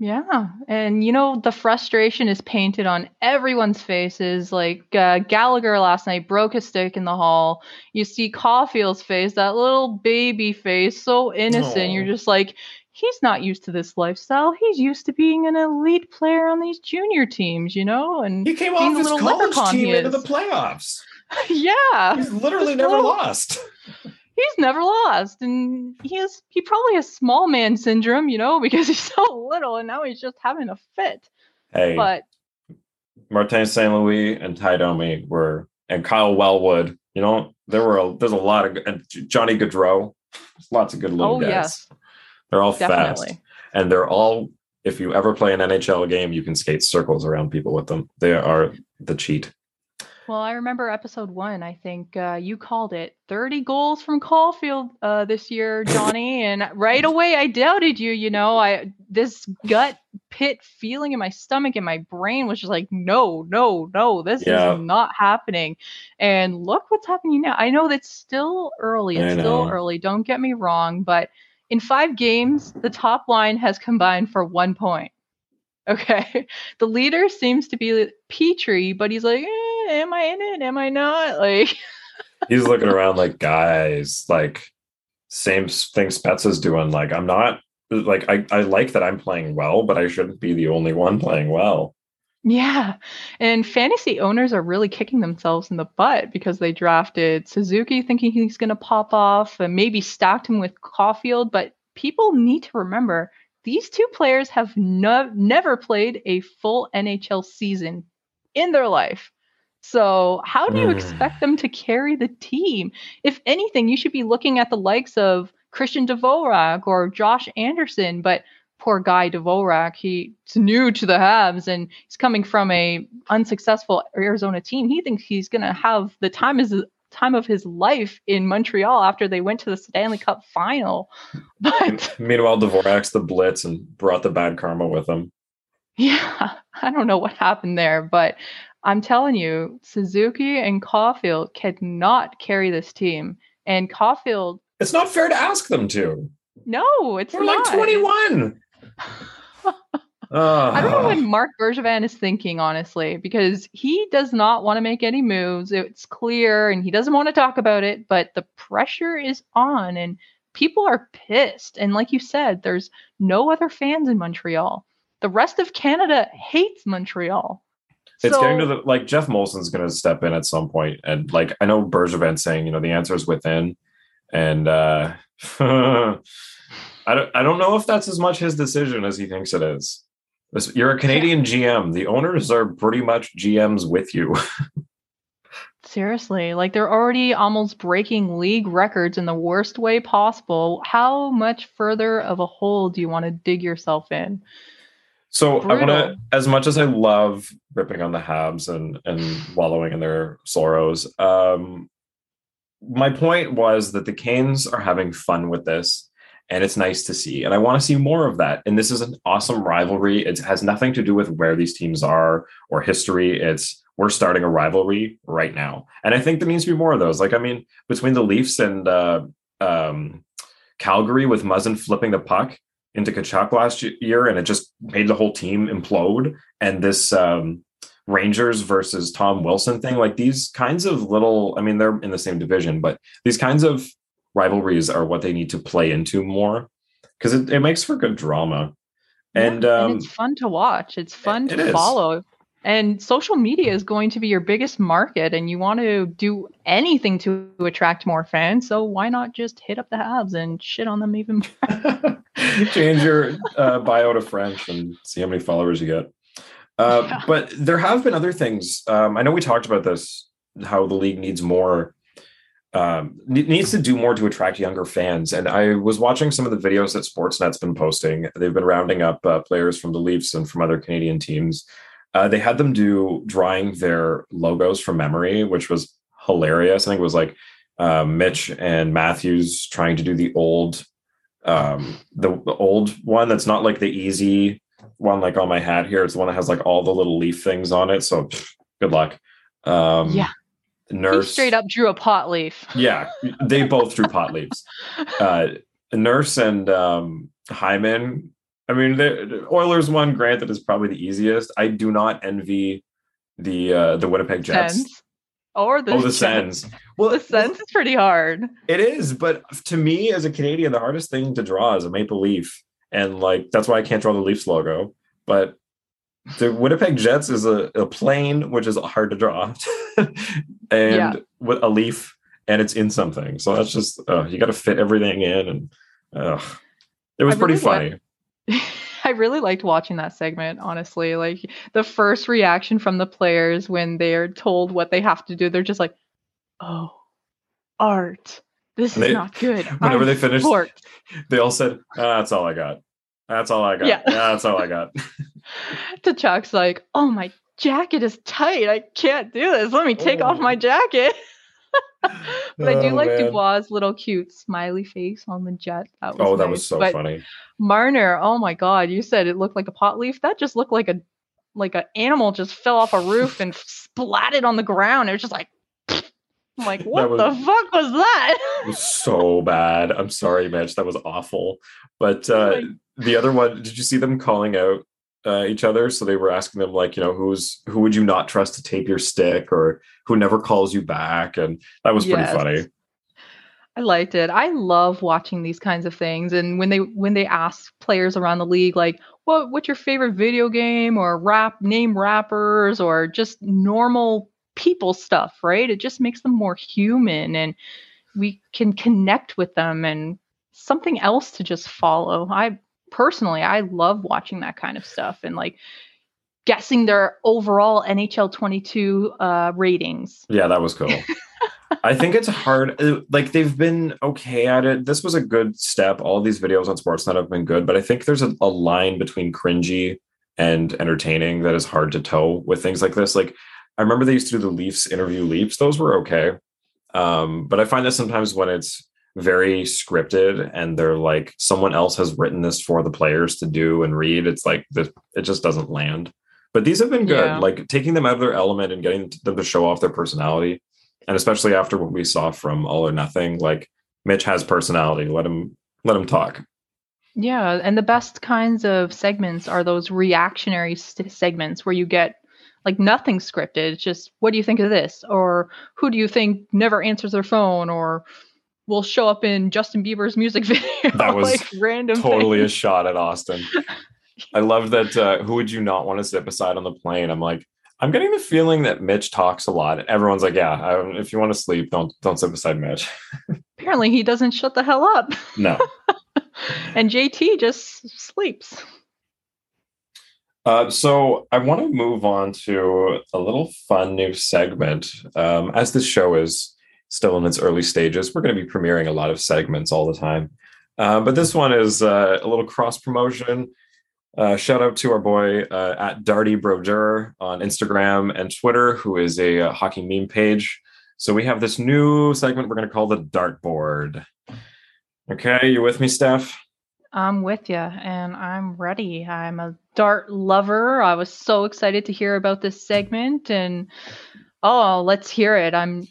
Yeah. And you know, the frustration is painted on everyone's faces. Like uh, Gallagher last night broke a stick in the hall. You see Caufield's face, that little baby face, so innocent. Aww. You're just like, he's not used to this lifestyle. He's used to being an elite player on these junior teams, you know? And he came off his college team into the playoffs. yeah. He's literally never little... lost he's never lost and he has he probably has small man syndrome you know because he's so little and now he's just having a fit hey but martin st louis and ty domi were and kyle wellwood you know there were a, there's a lot of and johnny gaudreau lots of good little oh, guys yes. They're all Definitely. fast and they're all if you ever play an nhl game you can skate circles around people with them they are the cheat well, I remember episode one. I think uh, you called it 30 goals from Caufield uh, this year, Johnny. and right away, I doubted you. You know, I this gut pit feeling in my stomach and my brain was just like, no, no, no, this yeah. is not happening. And look what's happening now. I know that's still early. It's still early. Don't get me wrong, but in five games, the top line has combined for one point. Okay. The leader seems to be Petry, but he's like, eh, am I in it? Am I not? Like he's looking around like guys, like same thing Spezza's doing. Like I'm not like I, I like that I'm playing well, but I shouldn't be the only one playing well. Yeah. And fantasy owners are really kicking themselves in the butt because they drafted Suzuki thinking he's going to pop off and maybe stacked him with Caufield. But people need to remember these two players have no- never played a full NHL season in their life. So, how do you mm. expect them to carry the team? If anything, you should be looking at the likes of Christian Dvorak or Josh Anderson, but poor guy Dvorak, he's new to the Habs and he's coming from a unsuccessful Arizona team. He thinks he's going to have the time is time of his life in Montreal after they went to the Stanley Cup final. But meanwhile, Dvorak's the blitz and brought the bad karma with him. Yeah, I don't know what happened there, but I'm telling you, Suzuki and Caufield cannot carry this team. And Caufield. It's not fair to ask them to. No, it's They're not. like 21. Uh. I don't know what Marc Bergevin is thinking, honestly, because he does not want to make any moves. It's clear, and he doesn't want to talk about it. But the pressure is on, and people are pissed. And like you said, there's no other fans in Montreal. The rest of Canada hates Montreal. It's so, getting to the like Geoff Molson's going to step in at some point, and like I know Bergevin saying, you know, the answer is within, and uh I don't I don't know if that's as much his decision as he thinks it is. You're a Canadian GM. The owners are pretty much GMs with you. Seriously, like they're already almost breaking league records in the worst way possible. How much further of a hole do you want to dig yourself in? So Brutal. I want to, as much as I love ripping on the Habs and and wallowing in their sorrows, um, my point was that the Canes are having fun with this, and it's nice to see. And I want to see more of that. And this is an awesome rivalry. It has nothing to do with where these teams are or history. It's we're starting a rivalry right now, and I think there needs to be more of those. Like I mean, between the Leafs and uh, um, Calgary with Muzzin flipping the puck into Tkachuk last year, and it just made the whole team implode. And this um, Rangers versus Tom Wilson thing, like these kinds of little, I mean, they're in the same division, but these kinds of rivalries are what they need to play into more. because it, it makes for good drama. And, Yeah, um, and it's fun to watch. It's fun it to is. follow. And social media is going to be your biggest market, and you want to do anything to attract more fans. So why not just hit up the Habs and shit on them even more? change your uh, bio to French and see how many followers you get. Uh, Yeah. But there have been other things. Um, I know we talked about this, how the league needs more, um, needs to do more to attract younger fans. And I was watching some of the videos that Sportsnet's been posting. They've been rounding up uh, players from the Leafs and from other Canadian teams. Uh, they had them do drawing their logos from memory, which was hilarious. I think it was like uh, Mitch and Matthews trying to do the old um the, the old one that's not like the easy one like on my hat here it's the one that has like all the little leaf things on it so pff, good luck um Yeah. He nurse straight up drew a pot leaf. yeah they both drew pot leaves uh nurse and um hyman i mean the oilers one granted is probably the easiest i do not envy the uh the winnipeg jets Sens. Or the, oh the sens well The Sens is pretty hard. It is, but to me as a Canadian, the hardest thing to draw is a maple leaf, and like that's why I can't draw the Leafs logo. But the Winnipeg Jets is a, a plane, which is hard to draw, and Yeah. with a leaf, and it's in something. So that's just uh, you got to fit everything in, and uh, it was I pretty really funny. I really liked watching that segment, honestly. Like the first reaction from the players when they're told what they have to do, they're just like, "Oh, art. This is They- not good." whenever I'm they finished- floored." They all said, ah, "That's all I got. That's all I got. Yeah, that's all I got." Tkachuk's like, "Oh, my jacket is tight. I can't do this. Let me take off Oh. my jacket." but I do Oh, like man. Dubois' little cute smiley face on the jet. That was oh, that nice. was so But funny. Marner, oh my god, you said it looked like a pot leaf. That just looked like a like an animal just fell off a roof and splatted on the ground. It was just like I'm like, what was- the fuck was that? It was so bad. I'm sorry, Mitch. That was awful. But uh, Like- the other one, did you see them calling out uh, each other? So they were asking them like, you know, who's who would you not trust to tape your stick, or who never calls you back? And that was pretty Yes. funny. I liked it. I love watching these kinds of things. And when they when they ask players around the league, like, what what's your favorite video game or rap name rappers or just normal people stuff, right? It just makes them more human and we can connect with them and something else to just follow. I personally I love watching that kind of stuff and like guessing their overall NHL 22 uh ratings. Yeah, that was cool. I think it's hard. uh, Like they've been okay at it. This was a good step. All these videos on Sportsnet have been good, but I think there's a, a line between cringy and entertaining that is hard to toe with things like this. Like I remember they used to do the Leafs interview Leafs; those were okay. Um, but I find that sometimes when it's very scripted and they're like someone else has written this for the players to do and read, it's like this, it just doesn't land. But these have been good, Yeah. like taking them out of their element and getting them to show off their personality and especially after what we saw from All or Nothing, like Mitch has personality. Let him let him talk. Yeah, and the best kinds of segments are those reactionary st- segments where you get like nothing scripted. It's just what do you think of this, or who do you think never answers their phone, or will show up in Justin Bieber's music video. That was like random. Totally a shot at Auston. I love that. Uh, who would you not want to sit beside on the plane? I'm like, I'm getting the feeling that Mitch talks a lot. Everyone's like, yeah, um, if you want to sleep, don't don't sit beside Mitch. Apparently, he doesn't shut the hell up, No. and JT just sleeps. Uh, so I want to move on to a little fun new segment. Um, as this show is still in its early stages, we're going to be premiering a lot of segments all the time. Uh, but this one is uh, a little cross promotion. Uh, shout out to our boy uh, at Darty Brodeur on Instagram and Twitter, who is a, uh hockey meme page. So we have this new segment we're going to call the Dartboard. Okay, you with me, Steph? I'm with you, and I'm ready. I'm a dart lover. I was so excited to hear about this segment, and oh, let's hear it. I'm.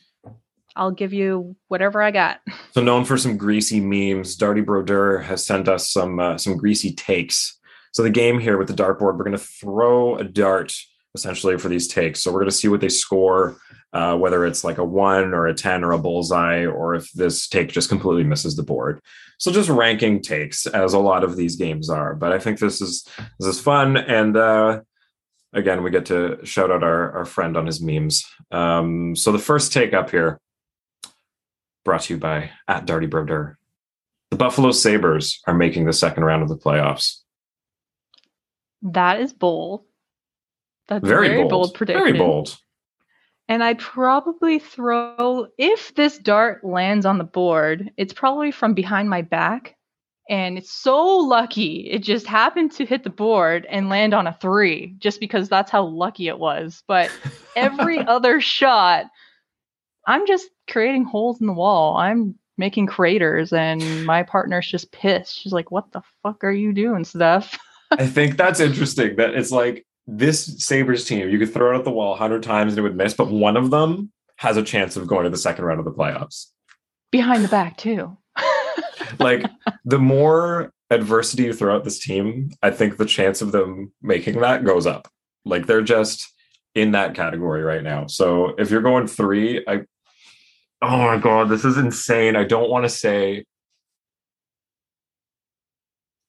I'll give you whatever I got. So known for some greasy memes, Darty Brodeur has sent us some uh, some greasy takes. So the game here with the dartboard, we're going to throw a dart essentially for these takes. So we're going to see what they score. uh, whether it's like a one or a 10 or a bullseye, or if this take just completely misses the board. So just ranking takes, as a lot of these games are. But I think this is this is fun, and uh, again, we get to shout out our our friend on his memes. Um, so the first take up here, brought to you by at Darty Brodeur. The Buffalo Sabres are making the second round of the playoffs. That is bold. That's Very, very, bold. bold. prediction. Very bold. And I'd probably throw if this dart lands on the board, it's probably from behind my back. And it's so lucky it just happened to hit the board and land on a three, just because that's how lucky it was. But every other shot, I'm just creating holes in the wall. I'm making craters, and my partner's just pissed. She's like, What the fuck are you doing, Steph? I think that's interesting. That it's like this Sabres team, you could throw it at the wall a hundred times and it would miss, but one of them has a chance of going to the second round of the playoffs. Behind the back, too. Like the more adversity you throw at this team, I think the chance of them making that goes up. Like they're just in that category right now. So if you're going three, I oh my god, this is insane. I don't want to say.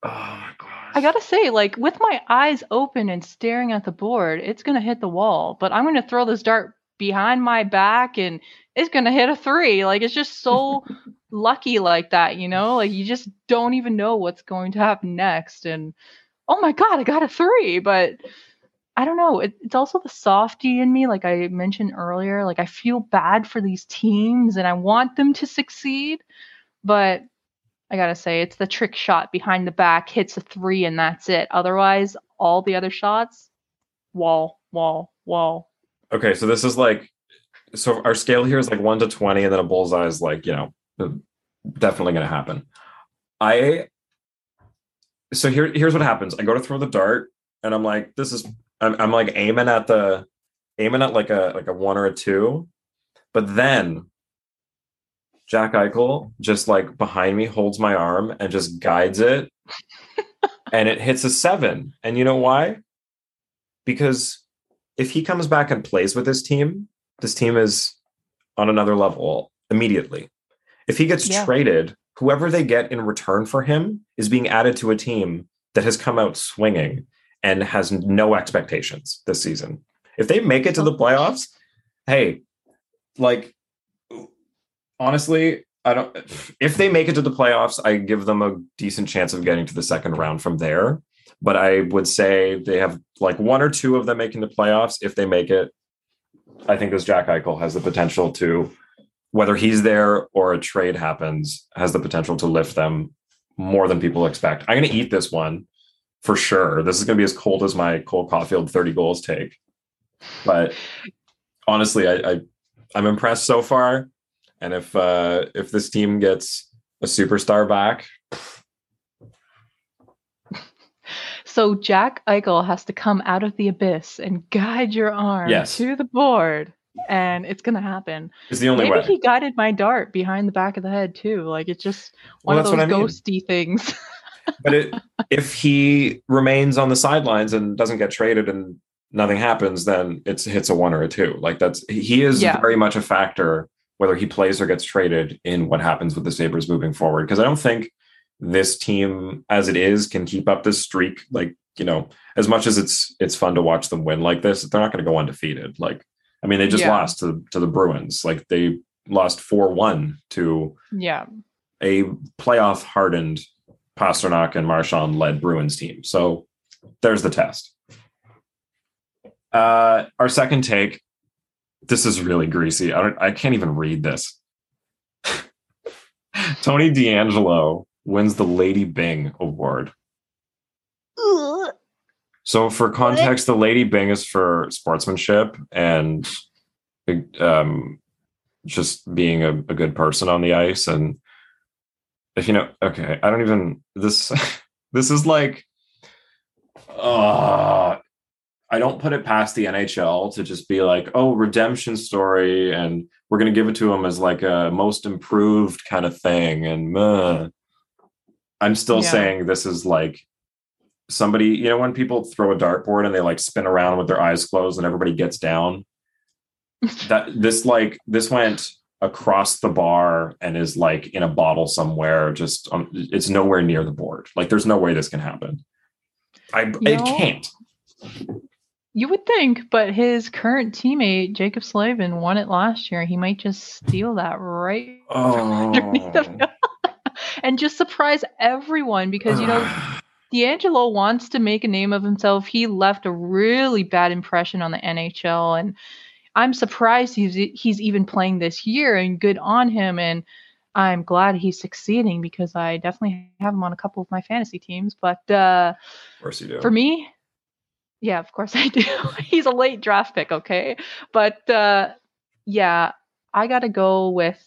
Oh my god. I gotta say, like, with my eyes open and staring at the board, it's gonna hit the wall. But I'm gonna throw this dart behind my back and it's gonna hit a three. Like, it's just so lucky like that, you know? Like, you just don't even know what's going to happen next. And oh my god, I got a three. But I don't know. It, it's also the softy in me, like I mentioned earlier. Like, I feel bad for these teams and I want them to succeed. But I gotta say, it's the trick shot behind the back, hits a three, and that's it. Otherwise, all the other shots, wall, wall, wall. Okay, so this is like so our scale here is like one to twenty, and then a bullseye is like, you know, definitely gonna happen. I so here here's what happens. I go to throw the dart, and I'm like, this is I'm, I'm like aiming at the aiming at like a like a one or a two, but then Jack Eichel just like behind me holds my arm and just guides it, and it hits a seven. And you know why? Because if he comes back and plays with this team, this team is on another level immediately. If he gets Yeah. traded, whoever they get in return for him is being added to a team that has come out swinging and has no expectations this season. If they make it to the playoffs, hey, like honestly, I don't if they make it to the playoffs, I give them a decent chance of getting to the second round from there. But I would say they have like one or two of them making the playoffs. If they make it, I think this Jack Eichel has the potential to, whether he's there or a trade happens, has the potential to lift them more than people expect. I'm going to eat this one for sure. This is going to be as cold as my Cole Caufield 30 goals take. But honestly, I, I I'm impressed so far. And if uh if this team gets a superstar back, So Jack Eichel has to come out of the abyss and guide your arm Yes. to the board, and it's gonna happen. it's the only Maybe way. he guided my dart behind the back of the head too. Like it's just Well, one of those I mean. ghosty things. but it, if he remains on the sidelines and doesn't get traded and nothing happens, then it's hits a one or a two. Like that's he is Yeah. very much a factor whether he plays or gets traded in what happens with the Sabres moving forward. Because I don't think this team as it is can keep up this streak. Like, you know, as much as it's it's fun to watch them win like this, they're not going to go undefeated. Like, I mean, they just Yeah. lost to to the Bruins. Like they lost 4-1 to yeah. a playoff hardened Pastrnak and Marchand led Bruins team. So there's the test. Uh, our second take. This is really greasy. I don't. I can't even read this. Tony DeAngelo wins the Lady Byng Award. So, for context, the Lady Byng is for sportsmanship and um, just being a, a good person on the ice. And you know, okay, I don't even this. This is like, uh, I don't put it past the NHL to just be like, oh, redemption story, and we're gonna give it to him as like a most improved kind of thing. And uh, I'm still Yeah. saying this is like somebody, you know, when people throw a dartboard and they like spin around with their eyes closed and everybody gets down. that this like this went across the bar and is like in a bottle somewhere. Just um, it's nowhere near the board. Like there's no way this can happen. I You it know, can't. You would think, but his current teammate, Jaccob Slavin, won it last year. He might just steal that right underneath the Oh. and just surprise everyone because, you know, DeAngelo wants to make a name of himself. He left a really bad impression on the NHL, and I'm surprised he's he's even playing this year. And good on him. And I'm glad he's succeeding because I definitely have him on a couple of my fantasy teams. But uh, of course you do. for me, yeah, of course I do. he's a late draft pick, okay, but uh, yeah, I got to go with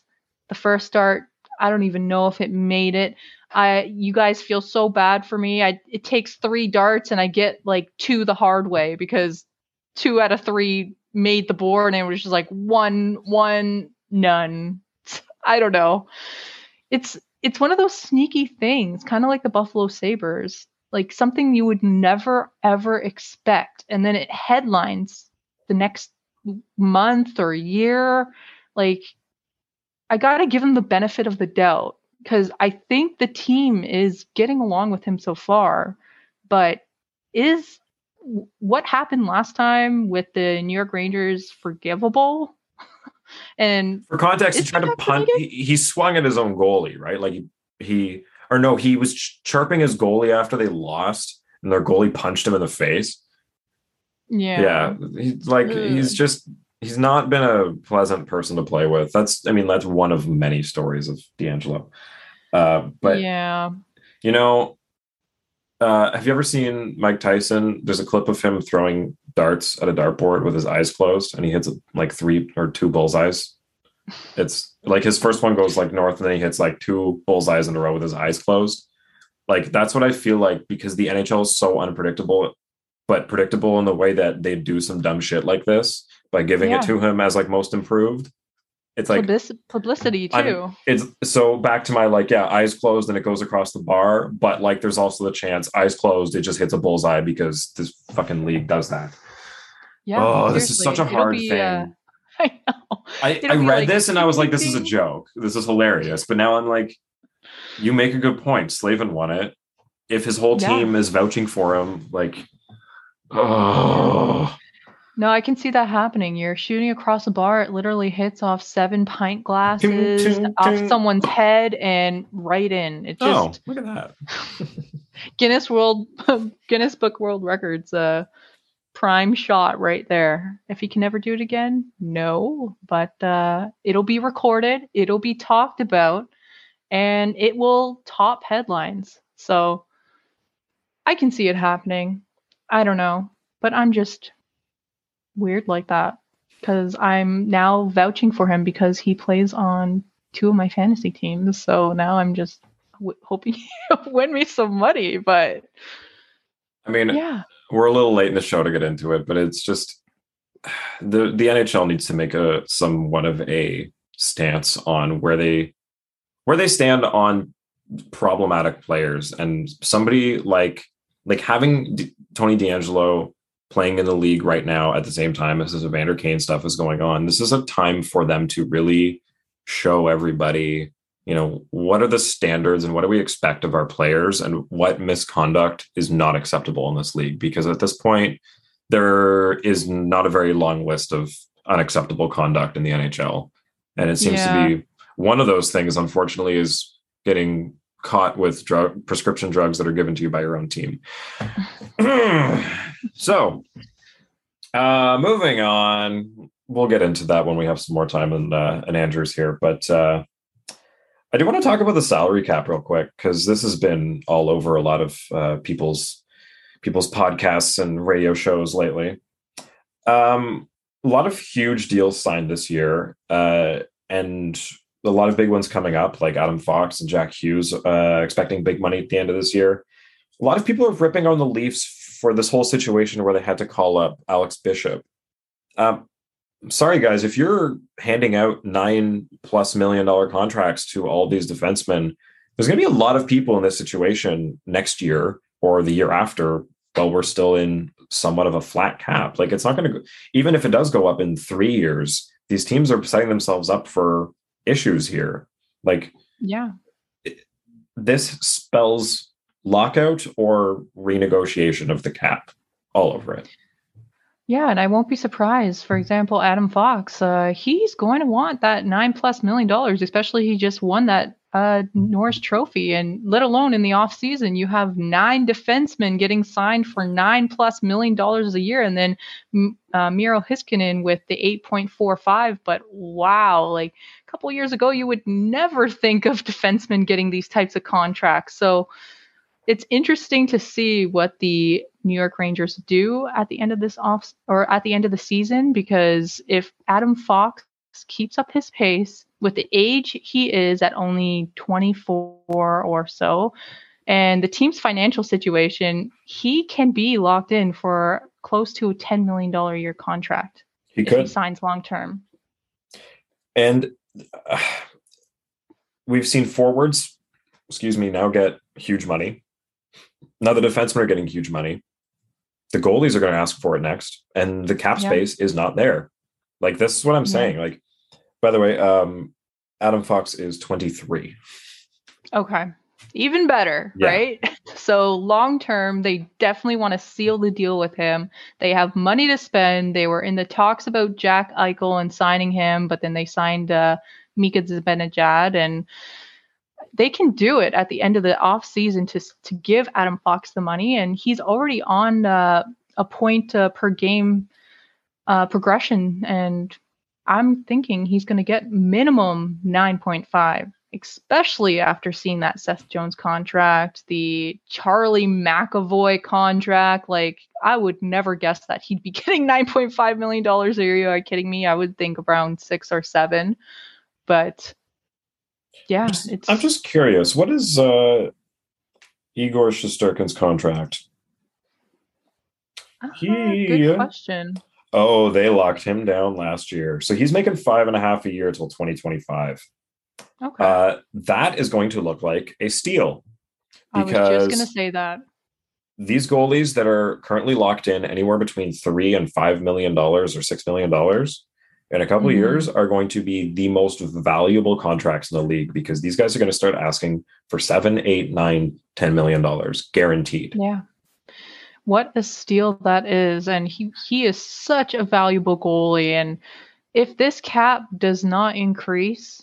the first start. I don't even know if it made it. I you guys feel so bad for me. I it takes 3 darts and I get like two the hard way because two out of 3 made the board and it was just like one one none. I don't know. It's it's one of those sneaky things, kind of like the Buffalo Sabres, like something you would never ever expect and then it headlines the next month or year like I got to give him the benefit of the doubt because I think the team is getting along with him so far. But is what happened last time with the New York Rangers forgivable? and For context, he tried to punt. He, he swung at his own goalie, right? Like he, he or no, he was ch- chirping his goalie after they lost, and their goalie punched him in the face. yeah, Yeah, he's like Ugh. he's just he's not been a pleasant person to play with. That's I mean that's one of many stories of DeAngelo. Uh, but yeah, you know, uh, have you ever seen Mike Tyson? There's a clip of him throwing darts at a dartboard with his eyes closed, and he hits like three or two bullseyes. It's like his first one goes like north, and then he hits like two bullseyes in a row with his eyes closed. Like that's what I feel like because the NHL is so unpredictable, but predictable in the way that they do some dumb shit like this by giving Yeah. it to him as like most improved. It's like Publici- publicity I'm- too. it's so back to my like yeah eyes closed and it goes across the bar but like there's also the chance eyes closed it just hits a bullseye because this fucking league does that Yeah. oh this is such a hard be, thing uh, I know. i, I read like this and i was like this is a joke this is hilarious but now i'm like you make a good point slavin won it if his whole Yeah. team is vouching for him like oh No, I can see that happening. You're shooting across a bar, it literally hits off seven pint glasses off someone's head and right in. It oh look at that Guinness World Guinness Book World Records uh prime shot right there. If he can never do it again, no, but uh it'll be recorded, it'll be talked about and it will top headlines. So I can see it happening. I don't know, but I'm just weird like that because I'm now vouching for him because he plays on two of my fantasy teams. So now I'm just w- hoping he'll win me some money. But i mean yeah, we're a little late in the show to get into it, but it's just the the NHL needs to make a somewhat of a stance on where they where they stand on problematic players and somebody like like having D- Tony DeAngelo playing in the league right now at the same time as this Evander Kane stuff is going on. This is a time for them to really show everybody, you know, what are the standards and what do we expect of our players and what misconduct is not acceptable in this league because at this point there is not a very long list of unacceptable conduct in the NHL. And it seems Yeah. to be one of those things unfortunately is getting caught with drug prescription drugs that are given to you by your own team. so, uh, moving on, we'll get into that when we have some more time and uh, and Andrew's here. But uh, I do want to talk about the salary cap real quick because this has been all over a lot of uh, people's people's podcasts and radio shows lately. Um, a lot of huge deals signed this year, uh, and a lot of big ones coming up, like Adam Fox and Jack Hughes, uh, expecting big money at the end of this year. A lot of people are ripping on the Leafs for this whole situation where they had to call up Alex Bishop. Um, sorry, guys, if you're handing out nine plus million dollar contracts to all these defensemen, there's going to be a lot of people in this situation next year or the year after while we're still in somewhat of a flat cap. Like it's not going to, even if it does go up in three years, these teams are setting themselves up for issues here. Like, yeah, this spells lockout or renegotiation of the cap all over it. Yeah, and I won't be surprised. For example, Adam Fox, uh, he's going to want that nine plus million dollars, especially he just won that uh, Norris Trophy, and let alone in the off season, you have nine defensemen getting signed for nine plus million dollars a year, and then uh, Miro Heiskanen with the eight point four five. But wow, like a couple years ago, you would never think of defensemen getting these types of contracts. So it's interesting to see what the New York Rangers do at the end of this off or at the end of the season because if Adam Fox keeps up his pace with the age he is at only 24 or so and the team's financial situation, he can be locked in for close to a $10 million a year contract he if could. he signs long term. And uh, we've seen forwards, excuse me, now get huge money. Now the defensemen are getting huge money. The goalies are going to ask for it next, and the cap Yeah. space is not there. Like this is what I'm Yeah. saying. Like, by the way, um, Adam Fox is 23. Okay. Even better, Yeah. right? So long term, they definitely want to seal the deal with him. They have money to spend. They were in the talks about Jack Eichel and signing him, but then they signed uh, Mika Zibanejad, and they can do it at the end of the off season to to give Adam Fox the money, and he's already on uh, a point uh, per game uh, progression, and I'm thinking he's going to get minimum 9.5 especially after seeing that Seth Jones contract, the Charlie McAvoy contract. Like, I would never guess that he'd be getting $9.5 million a year. Are you kidding me? I would think around six or seven. But yeah, I'm just- it's. I'm just curious. What is uh, Igor Shesterkin's contract? Ah, he- good question. Oh, they locked him down last year, so he's making five and a half a year till 2025. Okay. Uh, that is going to look like a steal I was just going to say that. these goalies that are currently locked in anywhere between three and five million dollars or six million dollars in a couple of Mhm. years are going to be the most valuable contracts in the league because these guys are going to start asking for seven, eight, nine, ten million dollars guaranteed. Yeah. What a steal that is. And he, he is such a valuable goalie. And if this cap does not increase,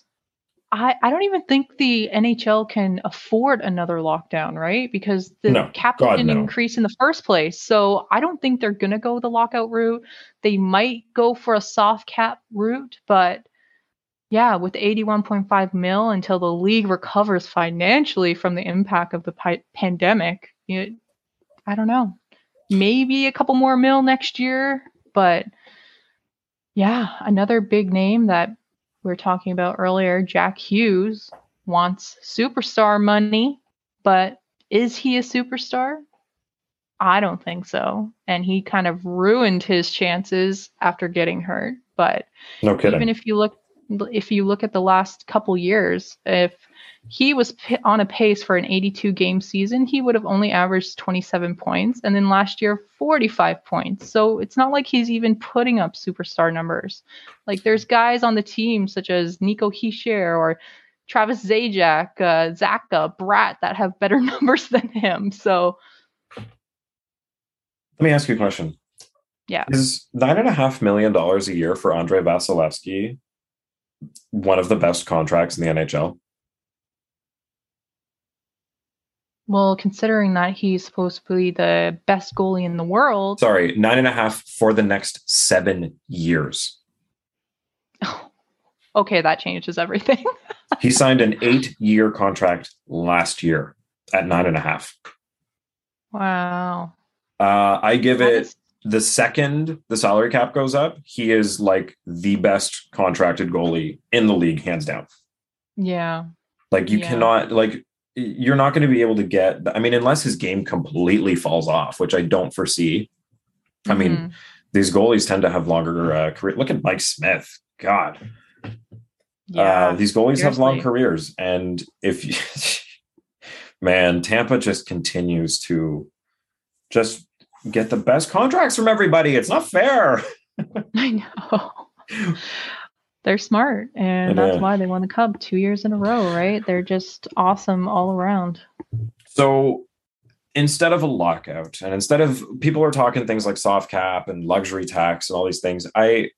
I, I don't even think the NHL can afford another lockdown, right? Because the No, cap God, didn't no. increase in the first place. So I don't think they're going to go the lockout route. They might go for a soft cap route, but yeah, with 81.5 mil until the league recovers financially from the impact of the pi- pandemic, I don't know. Maybe a couple more mil next year, but yeah, another big name that we were talking about earlier, Jack Hughes wants superstar money, but is he a superstar? I don't think so. And he kind of ruined his chances after getting hurt. But No kidding. even if you look if you look at the last couple years if he was on a pace for an 82 game season he would have only averaged 27 points and then last year 45 points so it's not like he's even putting up superstar numbers like there's guys on the team such as nico Hischier or travis zajac uh, zaka brat that have better numbers than him so Let me ask you a question. Yeah. Is nine and a half million dollars a year for Andrei Vasilevskiy one of the best contracts in the NHL? well considering that he's supposed to be the best goalie in the world Sorry, nine and a half for the next seven years. okay that changes everything He signed an eight year contract last year at nine and a half. wow Uh, I give it the second the salary cap goes up, he is like the best contracted goalie in the league, hands down. yeah Like you Yeah. cannot like you're not going to be able to get. I mean, unless his game completely falls off, which I don't foresee. I mean, Mhm. these goalies tend to have longer uh, career. Look at Mike Smith. God, yeah uh, these goalies have long careers, and if you, man, Tampa just continues to just get the best contracts from everybody. It's not fair. I know. They're smart, and that's why they won the Cup two years in a row, right? They're just awesome all around. So instead of a lockout, and instead of people are talking things like soft cap and luxury tax and all these things, I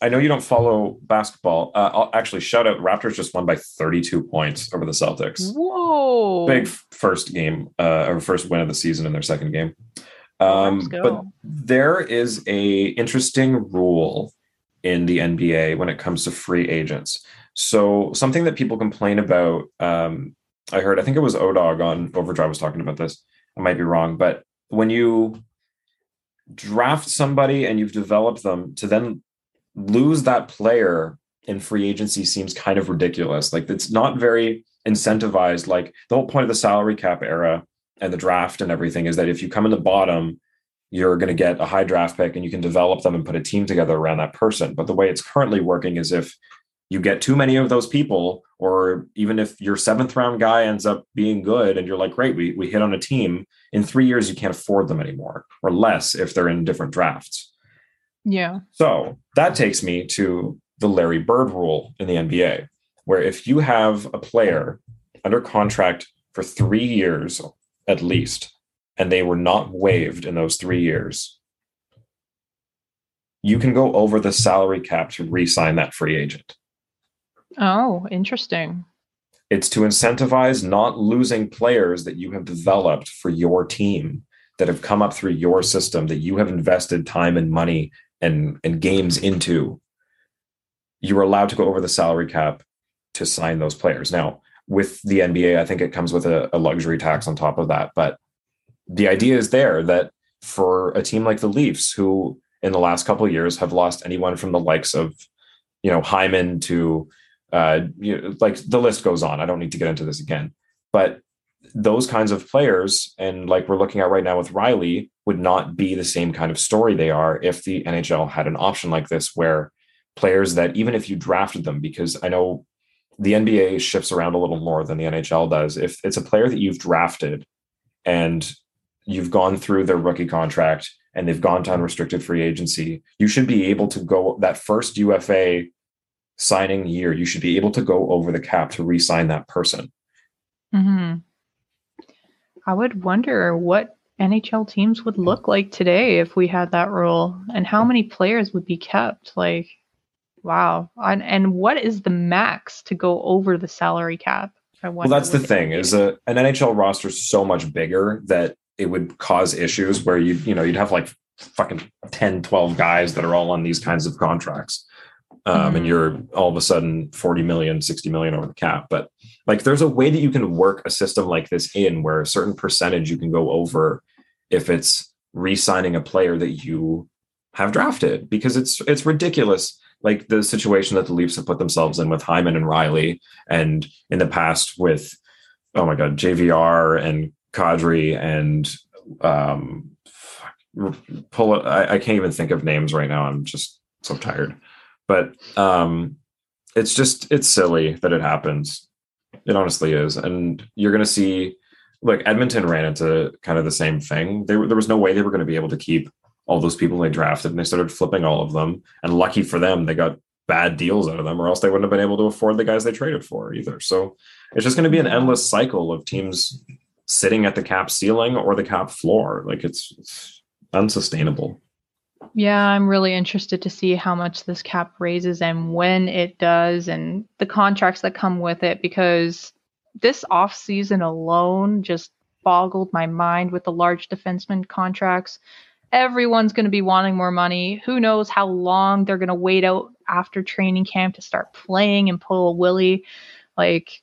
I know you don't follow basketball. Uh, I'll actually shout out Raptors just won by 32 points over the Celtics. Whoa! Big first game uh, or first win of the season in their second game. Um, but there is a interesting rule in the NBA when it comes to free agents. So something that people complain about, um, I heard, I think it was Odog on Overdrive was talking about this. I might be wrong, but when you draft somebody and you've developed them to then lose that player in free agency seems kind of ridiculous. Like it's not very incentivized. Like the whole point of the salary cap era and the draft and everything is that if you come in the bottom, you're going to get a high draft pick and you can develop them and put a team together around that person. But the way it's currently working is if you get too many of those people, or even if your seventh round guy ends up being good and you're like, great, we, we hit on a team, in three years, you can't afford them anymore, or less if they're in different drafts. Yeah. So that takes me to the Larry Bird rule in the NBA, where if you have a player under contract for three years at least, and they were not waived in those three years, you can go over the salary cap to re sign that free agent. Oh, interesting. It's to incentivize not losing players that you have developed for your team that have come up through your system that you have invested time and money and, and games into. You're allowed to go over the salary cap to sign those players. Now, with the NBA, I think it comes with a, a luxury tax on top of that. But the idea is there that for a team like the Leafs, who in the last couple of years have lost anyone from the likes of, you know, Hyman to, uh, you know, like the list goes on. I don't need to get into this again, but those kinds of players, and like we're looking at right now with Rielly, would not be the same kind of story they are if the NHL had an option like this, where players that even if you drafted them, because I know the NBA shifts around a little more than the NHL does. If it's a player that you've drafted and you've gone through their rookie contract and they've gone to unrestricted free agency, you should be able to go that first UFA signing year, you should be able to go over the cap to re sign that person. Mm-hmm. I would wonder what NHL teams would look like today if we had that rule and how many players would be kept. Like, wow. And, and what is the max to go over the salary cap? well, that's the thing is a, an NHL roster is so much bigger that it would cause issues where you you know you'd have like fucking 10 12 guys that are all on these kinds of contracts um, mm-hmm. and you're all of a sudden 40 million 60 million over the cap but like there's a way that you can work a system like this in where a certain percentage you can go over if it's re-signing a player that you have drafted because it's it's ridiculous like the situation that the Leafs have put themselves in with Hyman and Rielly and in the past with oh my god JVR and Kadri and um pull it I, I can't even think of names right now I'm just so tired. But um it's just it's silly that it happens. It honestly is and you're going to see look, Edmonton ran into kind of the same thing. They, there was no way they were going to be able to keep all those people they drafted, and they started flipping all of them. And lucky for them, they got bad deals out of them, or else they wouldn't have been able to afford the guys they traded for either. So it's just going to be an endless cycle of teams sitting at the cap ceiling or the cap floor. Like it's, it's unsustainable. Yeah, I'm really interested to see how much this cap raises and when it does and the contracts that come with it because this off season alone just boggled my mind with the large defenseman contracts. Everyone's going to be wanting more money. Who knows how long they're going to wait out after training camp to start playing and pull a willie? Like,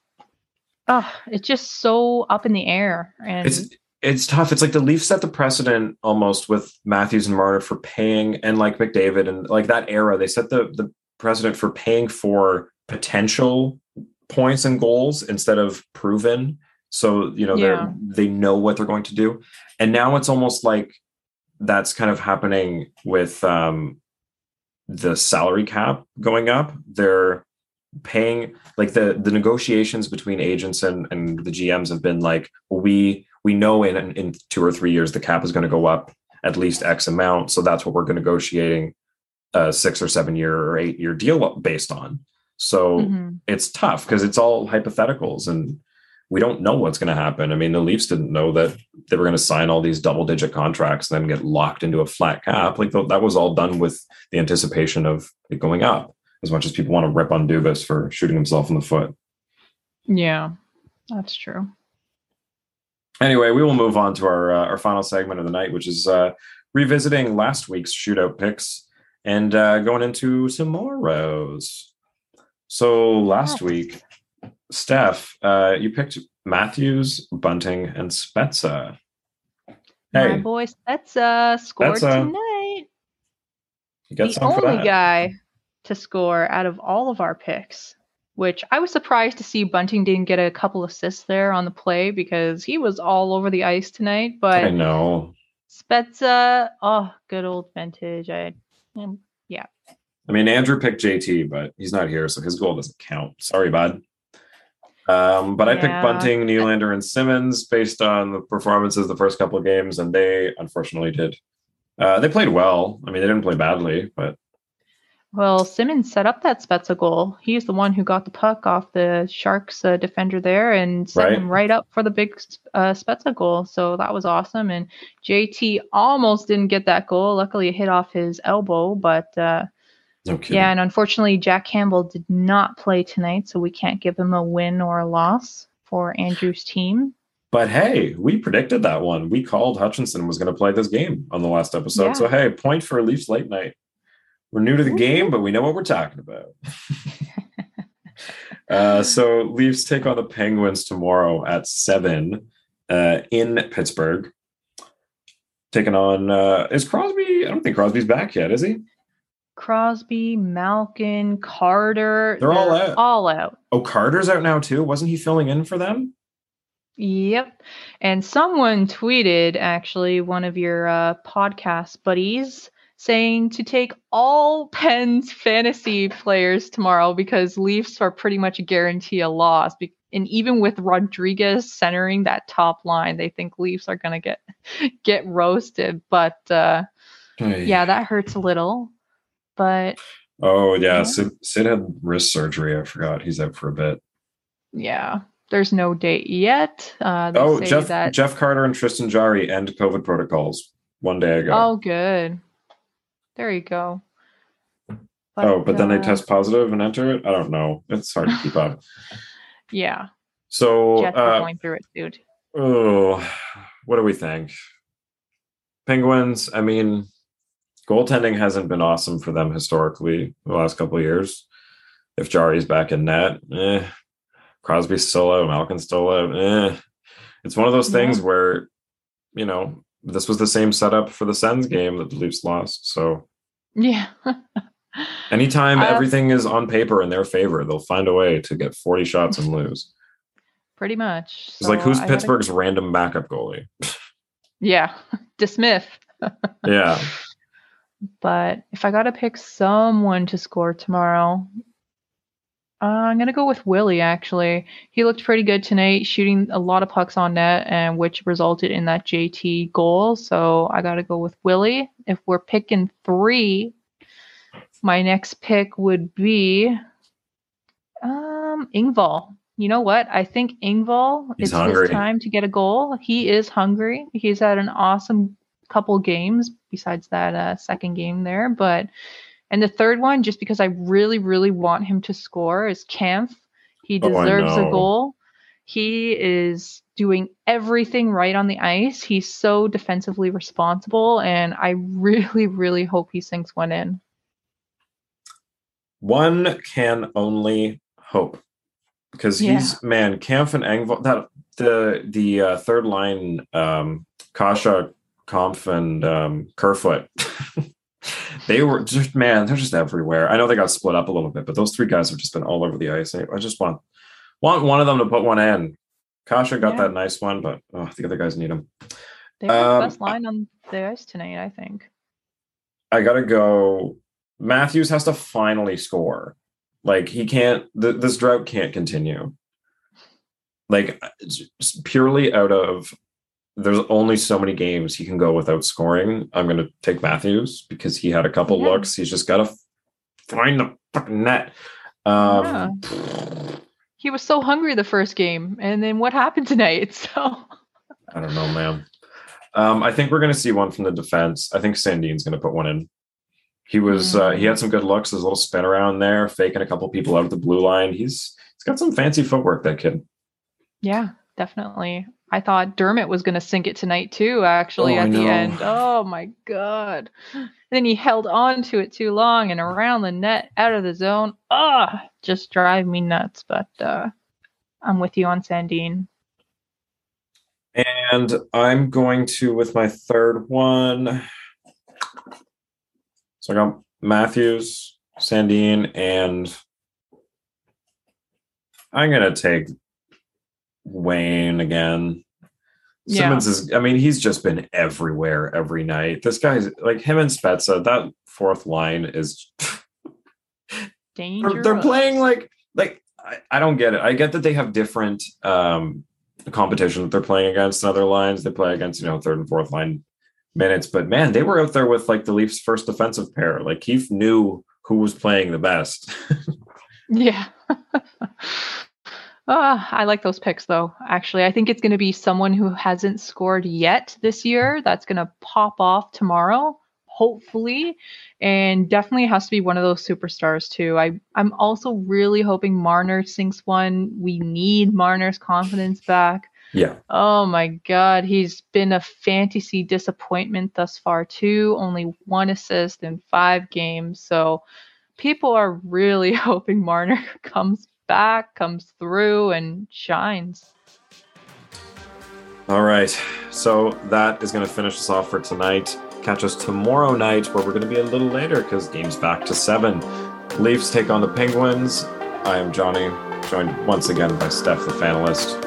oh, it's just so up in the air. And it's it's tough. It's like the Leafs set the precedent almost with Matthews and Marner for paying, and like McDavid and like that era, they set the the precedent for paying for potential points and goals instead of proven. So, you know, yeah. they they know what they're going to do. And now it's almost like that's kind of happening with um the salary cap going up. They're paying like the the negotiations between agents and and the GMs have been like, well, we we know in in two or three years the cap is going to go up at least X amount. So that's what we're negotiating a six or seven year or eight year deal based on. So mm-hmm. it's tough because it's all hypotheticals and we don't know what's going to happen. I mean, the Leafs didn't know that they were going to sign all these double digit contracts and then get locked into a flat cap. Like that was all done with the anticipation of it going up as much as people want to rip on Dubas for shooting himself in the foot. Yeah, that's true. Anyway, we will move on to our uh, our final segment of the night, which is uh, revisiting last week's shootout picks and uh, going into tomorrow's. So last week, Steph, uh, you picked Matthews, Bunting, and Spezza. Hey, my boy Spezza scored Spezza. tonight. the only guy to score out of all of our picks, which I was surprised to see Bunting didn't get a couple assists there on the play because he was all over the ice tonight. But I know Spezza, oh, good old vintage. I, yeah. I mean, Andrew picked JT, but he's not here, so his goal doesn't count. Sorry, bud. Um, but I picked Bunting, Nylander, and Simmonds based on the performances the first couple of games, and they unfortunately did. Uh, they played well. I mean, they didn't play badly, but well, Simmonds set up that Spezza goal. He's the one who got the puck off the Sharks uh, defender there and set right. him right up for the big uh, Spezza goal. So that was awesome. And JT almost didn't get that goal. Luckily, it hit off his elbow. But uh, okay. yeah, and unfortunately, Jack Campbell did not play tonight, so we can't give him a win or a loss for Andrew's team. But hey, we predicted that one. We called Hutchinson was going to play this game on the last episode. Yeah. So hey, point for Leafs late night. We're new to the game, but we know what we're talking about. uh, so Leafs take on the Penguins tomorrow at seven uh, in Pittsburgh. Taking on uh, is Crosby? I don't think Crosby's back yet, is he? Crosby, Malkin, Carter. They're, they're all out. All out. Oh, Carter's out now too. Wasn't he filling in for them? Yep. And someone tweeted actually one of your uh, podcast buddies saying to take all Pens fantasy players tomorrow because Leafs are pretty much a guarantee a loss. And even with Rodrigues centering that top line, they think Leafs are gonna get get roasted. But uh, hey. yeah, that hurts a little. But oh yeah, yeah. Sid, Sid had wrist surgery. I forgot he's out for a bit. Yeah, there's no date yet. Uh, oh, Jeff that... Jeff Carter and Tristan Jarry end COVID protocols one day ago. Oh, good. There you go. But, oh, but then they uh, test positive and enter it. I don't know. It's hard to keep up. Yeah. So uh, going through it, dude. Oh, what do we think? Penguins. I mean, goaltending hasn't been awesome for them historically the last couple of years. If Jarry's back in net, eh. Crosby's still out, Malkin's still out. Eh. It's one of those things yeah. where, you know, this was the same setup for the Sens game that the Leafs lost. So yeah. Anytime uh, everything is on paper in their favor, they'll find a way to get 40 shots and lose. Pretty much. It's so like who's I Pittsburgh's gotta... random backup goalie? yeah. DeSmith. yeah. But if I gotta pick someone to score tomorrow, uh, I'm gonna go with Willie. Actually, he looked pretty good tonight, shooting a lot of pucks on net, and which resulted in that JT goal. So I gotta go with Willie. If we're picking three, my next pick would be um Engvall. You know what? I think Engvall, He's it's hungry. his time to get a goal. He is hungry. He's had an awesome couple games besides that uh, second game there, but and the third one, just because I really, really want him to score, is Kampf. He oh, deserves oh, a goal. He is doing everything right on the ice. He's so defensively responsible, and I really, really hope he sinks one in. One can only hope because he's yeah. man Kampf and Engvall that the the uh, third line um Kase Kampf and um Kerfoot they were just man, they're just everywhere. I know they got split up a little bit, but those three guys have just been all over the ice. I just want want one of them to put one in. Kase got yeah. that nice one, but oh, the other guys need them. They were um, the best line on the ice tonight, I think. I gotta go. Matthews has to finally score. Like he can't. Th- this drought can't continue. Like purely out of there's only so many games he can go without scoring. I'm going to take Matthews because he had a couple yeah. looks. He's just got to find the fucking net. Um, yeah. He was so hungry the first game, and then what happened tonight? So I don't know, man. Um, I think we're going to see one from the defense. I think Sandin's going to put one in. He was mm. uh, he had some good looks. His little spin around there, faking a couple people out of the blue line. He's he's got some fancy footwork. That kid. Yeah, definitely. I thought Dermott was going to sink it tonight too. Actually, oh, at the end. Oh my god! And then he held on to it too long and around the net, out of the zone. Ah, oh, just drive me nuts. But uh, I'm with you on Sandin. And I'm going to with my third one. So I got Matthews, Sandin, and I'm gonna take Wayne again. Yeah. Simmonds is, I mean, he's just been everywhere every night. This guy's like him and Spezza, that fourth line is dangerous. They're, they're playing like, like, I, I, don't get it. I get that they have different um competition that they're playing against in other lines. They play against, you know, third and fourth line minutes, but man, they were out there with like the Leafs' first defensive pair. Like Keefe knew who was playing the best. yeah. Uh, I like those picks though. Actually, I think it's going to be someone who hasn't scored yet this year that's going to pop off tomorrow, hopefully, and definitely has to be one of those superstars too. I I'm also really hoping Marner sinks one. We need Marner's confidence back. Yeah. Oh my God, he's been a fantasy disappointment thus far too. Only one assist in five games, so people are really hoping Marner comes back, comes through, and shines. All right. So that is going to finish us off for tonight. Catch us tomorrow night where we're going to be a little later because game's back to seven. Leafs take on the Penguins. I am Johnny, joined once again by Steph, the fanalist.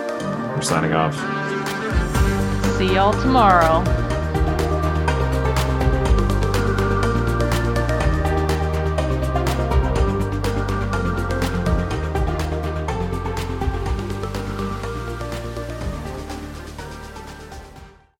We're signing off. See y'all tomorrow.